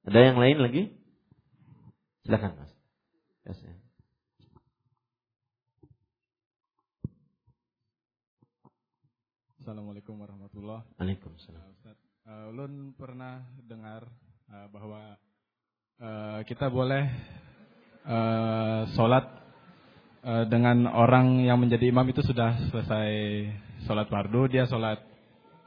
Speaker 1: ada yang lain lagi? Silakan, Mas. Yes, ya.
Speaker 2: Assalamualaikum warahmatullahi
Speaker 1: Waalaikumsalam.
Speaker 2: Uh, Ulun pernah dengar uh, bahwa uh, kita boleh uh, sholat uh, dengan orang yang menjadi imam itu sudah selesai sholat fardu, dia sholat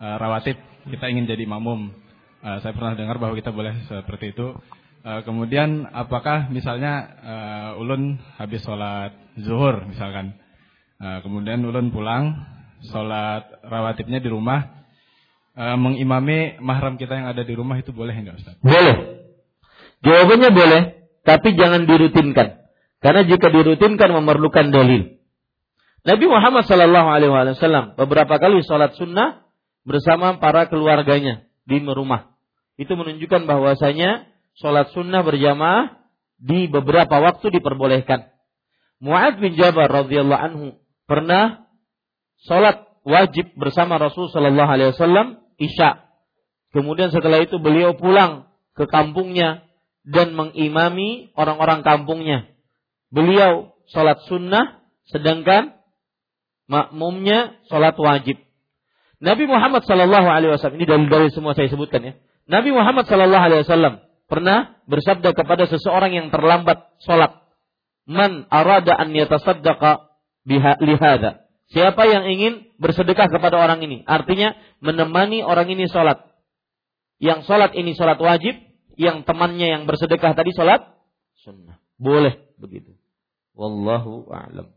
Speaker 2: uh, rawatib, kita ingin jadi makmum. Uh, saya pernah dengar bahwa kita boleh seperti itu. Uh, kemudian apakah misalnya uh, ulun habis sholat zuhur misalkan, uh, kemudian ulun pulang sholat rawatibnya di rumah, e, mengimami mahram kita yang ada di rumah itu boleh enggak Ustaz?
Speaker 1: Boleh. Jawabannya boleh, tapi jangan dirutinkan. Karena jika dirutinkan memerlukan dalil. Nabi Muhammad Shallallahu Alaihi Wasallam beberapa kali sholat sunnah bersama para keluarganya di rumah. Itu menunjukkan bahwasanya sholat sunnah berjamaah di beberapa waktu diperbolehkan. Muad bin Jabal radhiyallahu anhu pernah sholat wajib bersama Rasul Shallallahu Alaihi Wasallam isya. Kemudian setelah itu beliau pulang ke kampungnya dan mengimami orang-orang kampungnya. Beliau sholat sunnah, sedangkan makmumnya sholat wajib. Nabi Muhammad Shallallahu Alaihi Wasallam ini dari dari semua saya sebutkan ya. Nabi Muhammad Shallallahu Alaihi Wasallam pernah bersabda kepada seseorang yang terlambat sholat, man arada an yatasaddaqa biha lihada Siapa yang ingin bersedekah kepada orang ini? Artinya menemani orang ini sholat. Yang sholat ini sholat wajib, yang temannya yang bersedekah tadi sholat sunnah. Boleh begitu. Wallahu a'lam.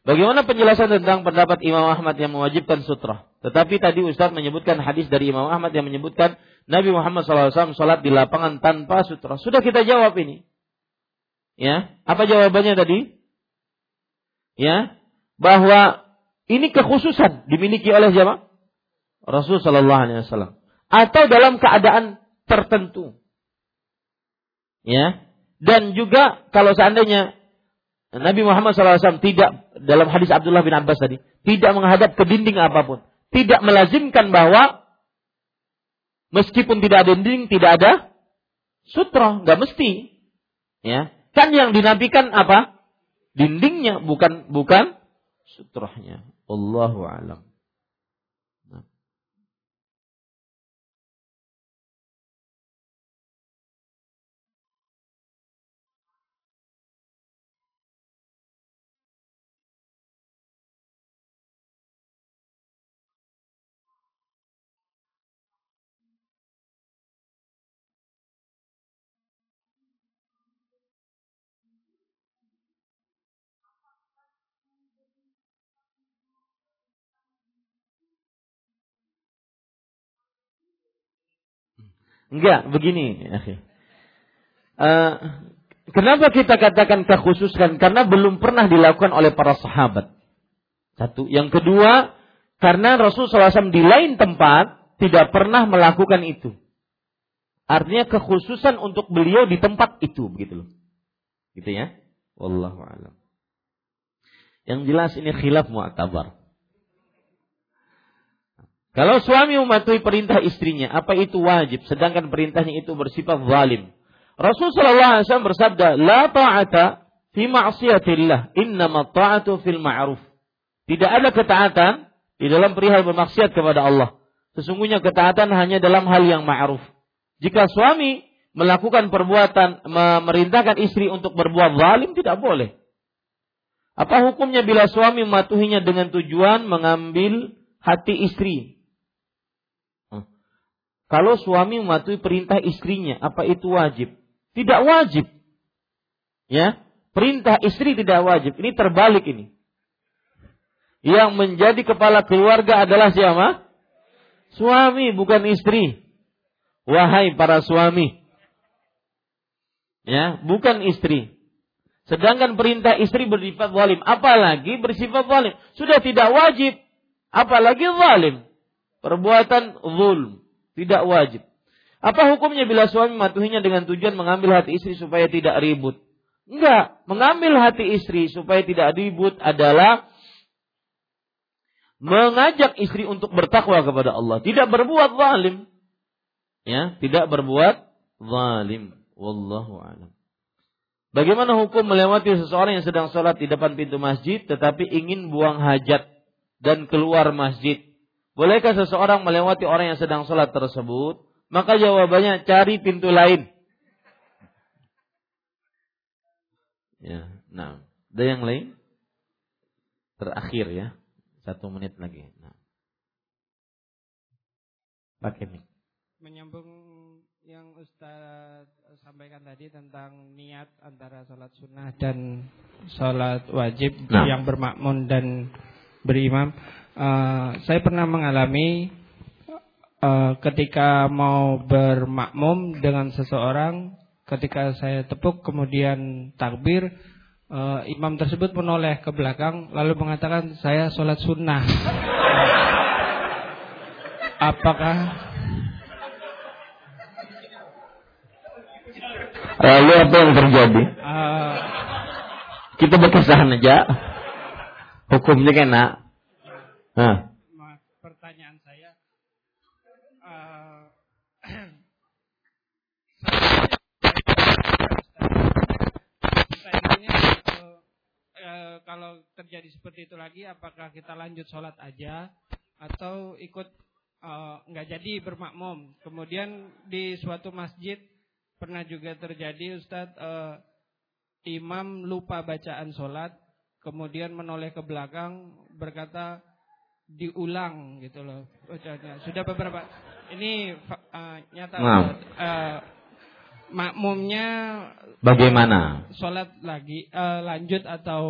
Speaker 1: Bagaimana penjelasan tentang pendapat Imam Ahmad yang mewajibkan sutra? Tetapi tadi Ustaz menyebutkan hadis dari Imam Ahmad yang menyebutkan Nabi Muhammad SAW sholat di lapangan tanpa sutra. Sudah kita jawab ini. Ya, apa jawabannya tadi? Ya, bahwa ini kekhususan dimiliki oleh siapa? Rasul Shallallahu Alaihi Wasallam. Atau dalam keadaan tertentu. Ya. Dan juga kalau seandainya Nabi Muhammad SAW tidak dalam hadis Abdullah bin Abbas tadi tidak menghadap ke dinding apa pun, tidak melazimkan bahwa meskipun tidak ada dinding tidak ada sutra, nggak mesti, ya kan yang dinafikan apa dindingnya bukan bukan sutrahnya. Allahu alam. Enggak, begini. Uh, kenapa kita katakan kekhususan? Karena belum pernah dilakukan oleh para sahabat. Satu. Yang kedua, karena Rasul SAW di lain tempat tidak pernah melakukan itu. Artinya kekhususan untuk beliau di tempat itu, begitu loh. Gitu ya. Wallahu alam. Yang jelas ini khilaf mu'tabar. Kalau suami mematuhi perintah istrinya, apa itu wajib? Sedangkan perintahnya itu bersifat zalim. Rasulullah SAW bersabda, La ta'ata fi ma'asiyatillah, innama ta'atu fil. Tidak ada ketaatan di dalam perihal bermaksiat kepada Allah. Sesungguhnya ketaatan hanya dalam hal yang ma'ruf. Jika suami melakukan perbuatan, memerintahkan istri untuk berbuat zalim, tidak boleh. Apa hukumnya bila suami mematuhinya dengan tujuan mengambil hati istri kalau suami mematuhi perintah istrinya, apa itu wajib? Tidak wajib. Ya, perintah istri tidak wajib. Ini terbalik ini. Yang menjadi kepala keluarga adalah siapa? Suami, bukan istri. Wahai para suami. Ya, bukan istri. Sedangkan perintah istri bersifat zalim, apalagi bersifat zalim. Sudah tidak wajib, apalagi zalim. Perbuatan zulm, tidak wajib. Apa hukumnya bila suami matuhinya dengan tujuan mengambil hati istri supaya tidak ribut? Enggak, mengambil hati istri supaya tidak ribut adalah mengajak istri untuk bertakwa kepada Allah, tidak berbuat zalim. Ya, tidak berbuat zalim. Wallahu a'lam. Bagaimana hukum melewati seseorang yang sedang sholat di depan pintu masjid tetapi ingin buang hajat dan keluar masjid? Bolehkah seseorang melewati orang yang sedang sholat tersebut? Maka jawabannya cari pintu lain. Ya, nah, ada yang lain? Terakhir ya, satu menit lagi. Nah. Pakai nih.
Speaker 3: Menyambung yang Ustaz sampaikan tadi tentang niat antara sholat sunnah dan sholat wajib nah. yang bermakmun dan berimam. Uh, saya pernah mengalami uh, ketika mau bermakmum dengan seseorang, ketika saya tepuk kemudian takbir, uh, imam tersebut menoleh ke belakang lalu mengatakan saya sholat sunnah. Apakah
Speaker 1: Lalu apa yang terjadi? Uh, Kita berkesahan aja. Hukumnya kena. Nah.
Speaker 3: Pertanyaan saya, uh, kalau terjadi seperti itu lagi, apakah kita lanjut sholat aja atau ikut nggak uh, jadi bermakmum? Kemudian di suatu masjid pernah juga terjadi Ustadz uh, imam lupa bacaan sholat kemudian menoleh ke belakang berkata diulang gitu loh bacanya sudah beberapa ini uh, nyata nah. uh, makmumnya
Speaker 1: bagaimana
Speaker 3: sholat lagi uh, lanjut atau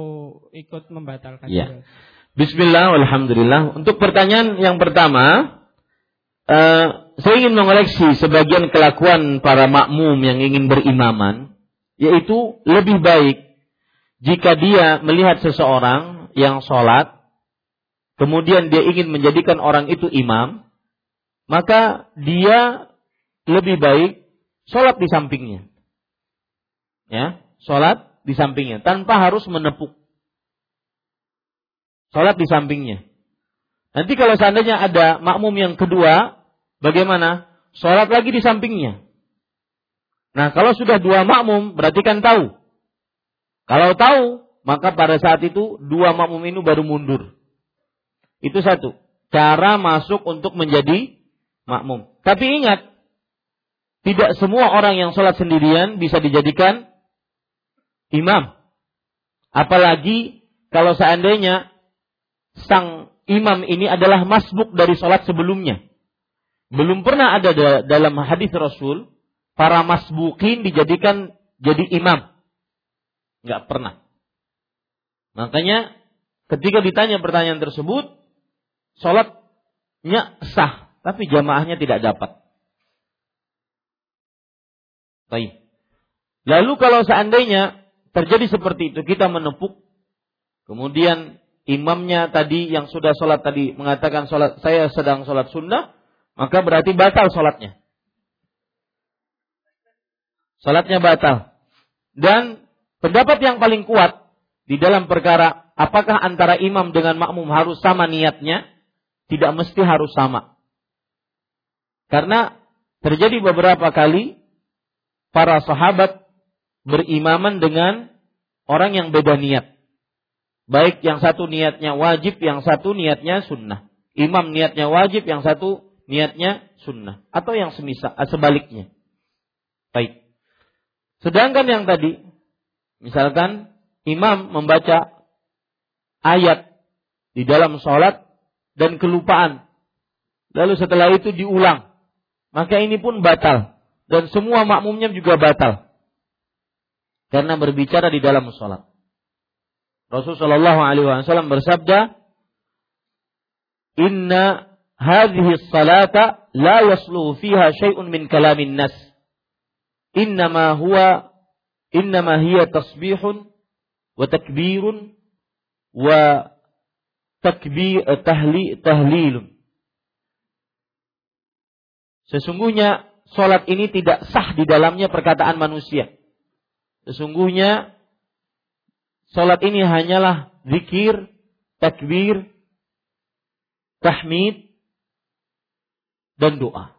Speaker 3: ikut membatalkan
Speaker 1: ya. Bismillah, Alhamdulillah. Untuk pertanyaan yang pertama, uh, saya ingin mengoleksi sebagian kelakuan para makmum yang ingin berimaman, yaitu lebih baik jika dia melihat seseorang yang sholat, kemudian dia ingin menjadikan orang itu imam, maka dia lebih baik sholat di sampingnya. Ya, sholat di sampingnya, tanpa harus menepuk. Sholat di sampingnya. Nanti kalau seandainya ada makmum yang kedua Bagaimana? Sholat lagi di sampingnya. Nah, kalau sudah dua makmum, berarti kan tahu. Kalau tahu, maka pada saat itu dua makmum ini baru mundur. Itu satu. Cara masuk untuk menjadi makmum. Tapi ingat, tidak semua orang yang sholat sendirian bisa dijadikan imam. Apalagi kalau seandainya sang imam ini adalah masbuk dari sholat sebelumnya. Belum pernah ada dalam hadis Rasul para masbukin dijadikan jadi imam. Enggak pernah. Makanya ketika ditanya pertanyaan tersebut, sholatnya sah, tapi jamaahnya tidak dapat. Baik. Lalu kalau seandainya terjadi seperti itu, kita menepuk, kemudian imamnya tadi yang sudah sholat tadi mengatakan sholat saya sedang sholat sunnah, maka berarti batal sholatnya. Sholatnya batal. Dan pendapat yang paling kuat di dalam perkara apakah antara imam dengan makmum harus sama niatnya, tidak mesti harus sama. Karena terjadi beberapa kali para sahabat berimaman dengan orang yang beda niat. Baik yang satu niatnya wajib, yang satu niatnya sunnah. Imam niatnya wajib, yang satu niatnya sunnah atau yang semisal eh, sebaliknya. Baik. Sedangkan yang tadi misalkan imam membaca ayat di dalam sholat dan kelupaan. Lalu setelah itu diulang. maka ini pun batal dan semua makmumnya juga batal. Karena berbicara di dalam sholat. Rasulullah Wasallam bersabda, Inna hadhihi salata la yaslu fiha syai'un min kalamin nas. Innama huwa innama hiya tasbihun wa takbirun wa takbir tahli tahlilun. Sesungguhnya Sholat ini tidak sah di dalamnya perkataan manusia. Sesungguhnya sholat ini hanyalah zikir, takbir, tahmid, dan doa.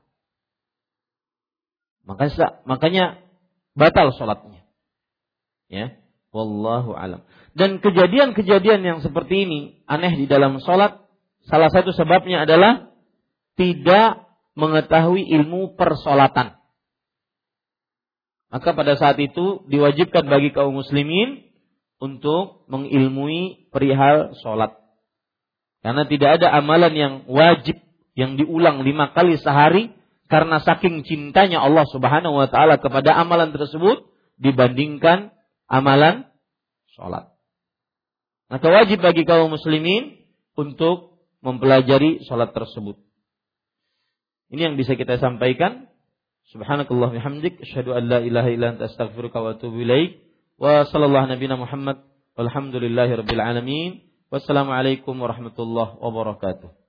Speaker 1: Makanya, makanya batal sholatnya. Ya, wallahu alam. Dan kejadian-kejadian yang seperti ini aneh di dalam sholat, salah satu sebabnya adalah tidak mengetahui ilmu persolatan. Maka pada saat itu diwajibkan bagi kaum muslimin untuk mengilmui perihal sholat. Karena tidak ada amalan yang wajib yang diulang lima kali sehari karena saking cintanya Allah Subhanahu wa taala kepada amalan tersebut dibandingkan amalan sholat. Maka wajib bagi kaum muslimin untuk mempelajari sholat tersebut. Ini yang bisa kita sampaikan. Subhanakallah bihamdik asyhadu an la ilaha illa anta astaghfiruka wa atubu ilaik. Wa sallallahu nabiyana Muhammad walhamdulillahi rabbil alamin. Wassalamualaikum warahmatullahi wabarakatuh.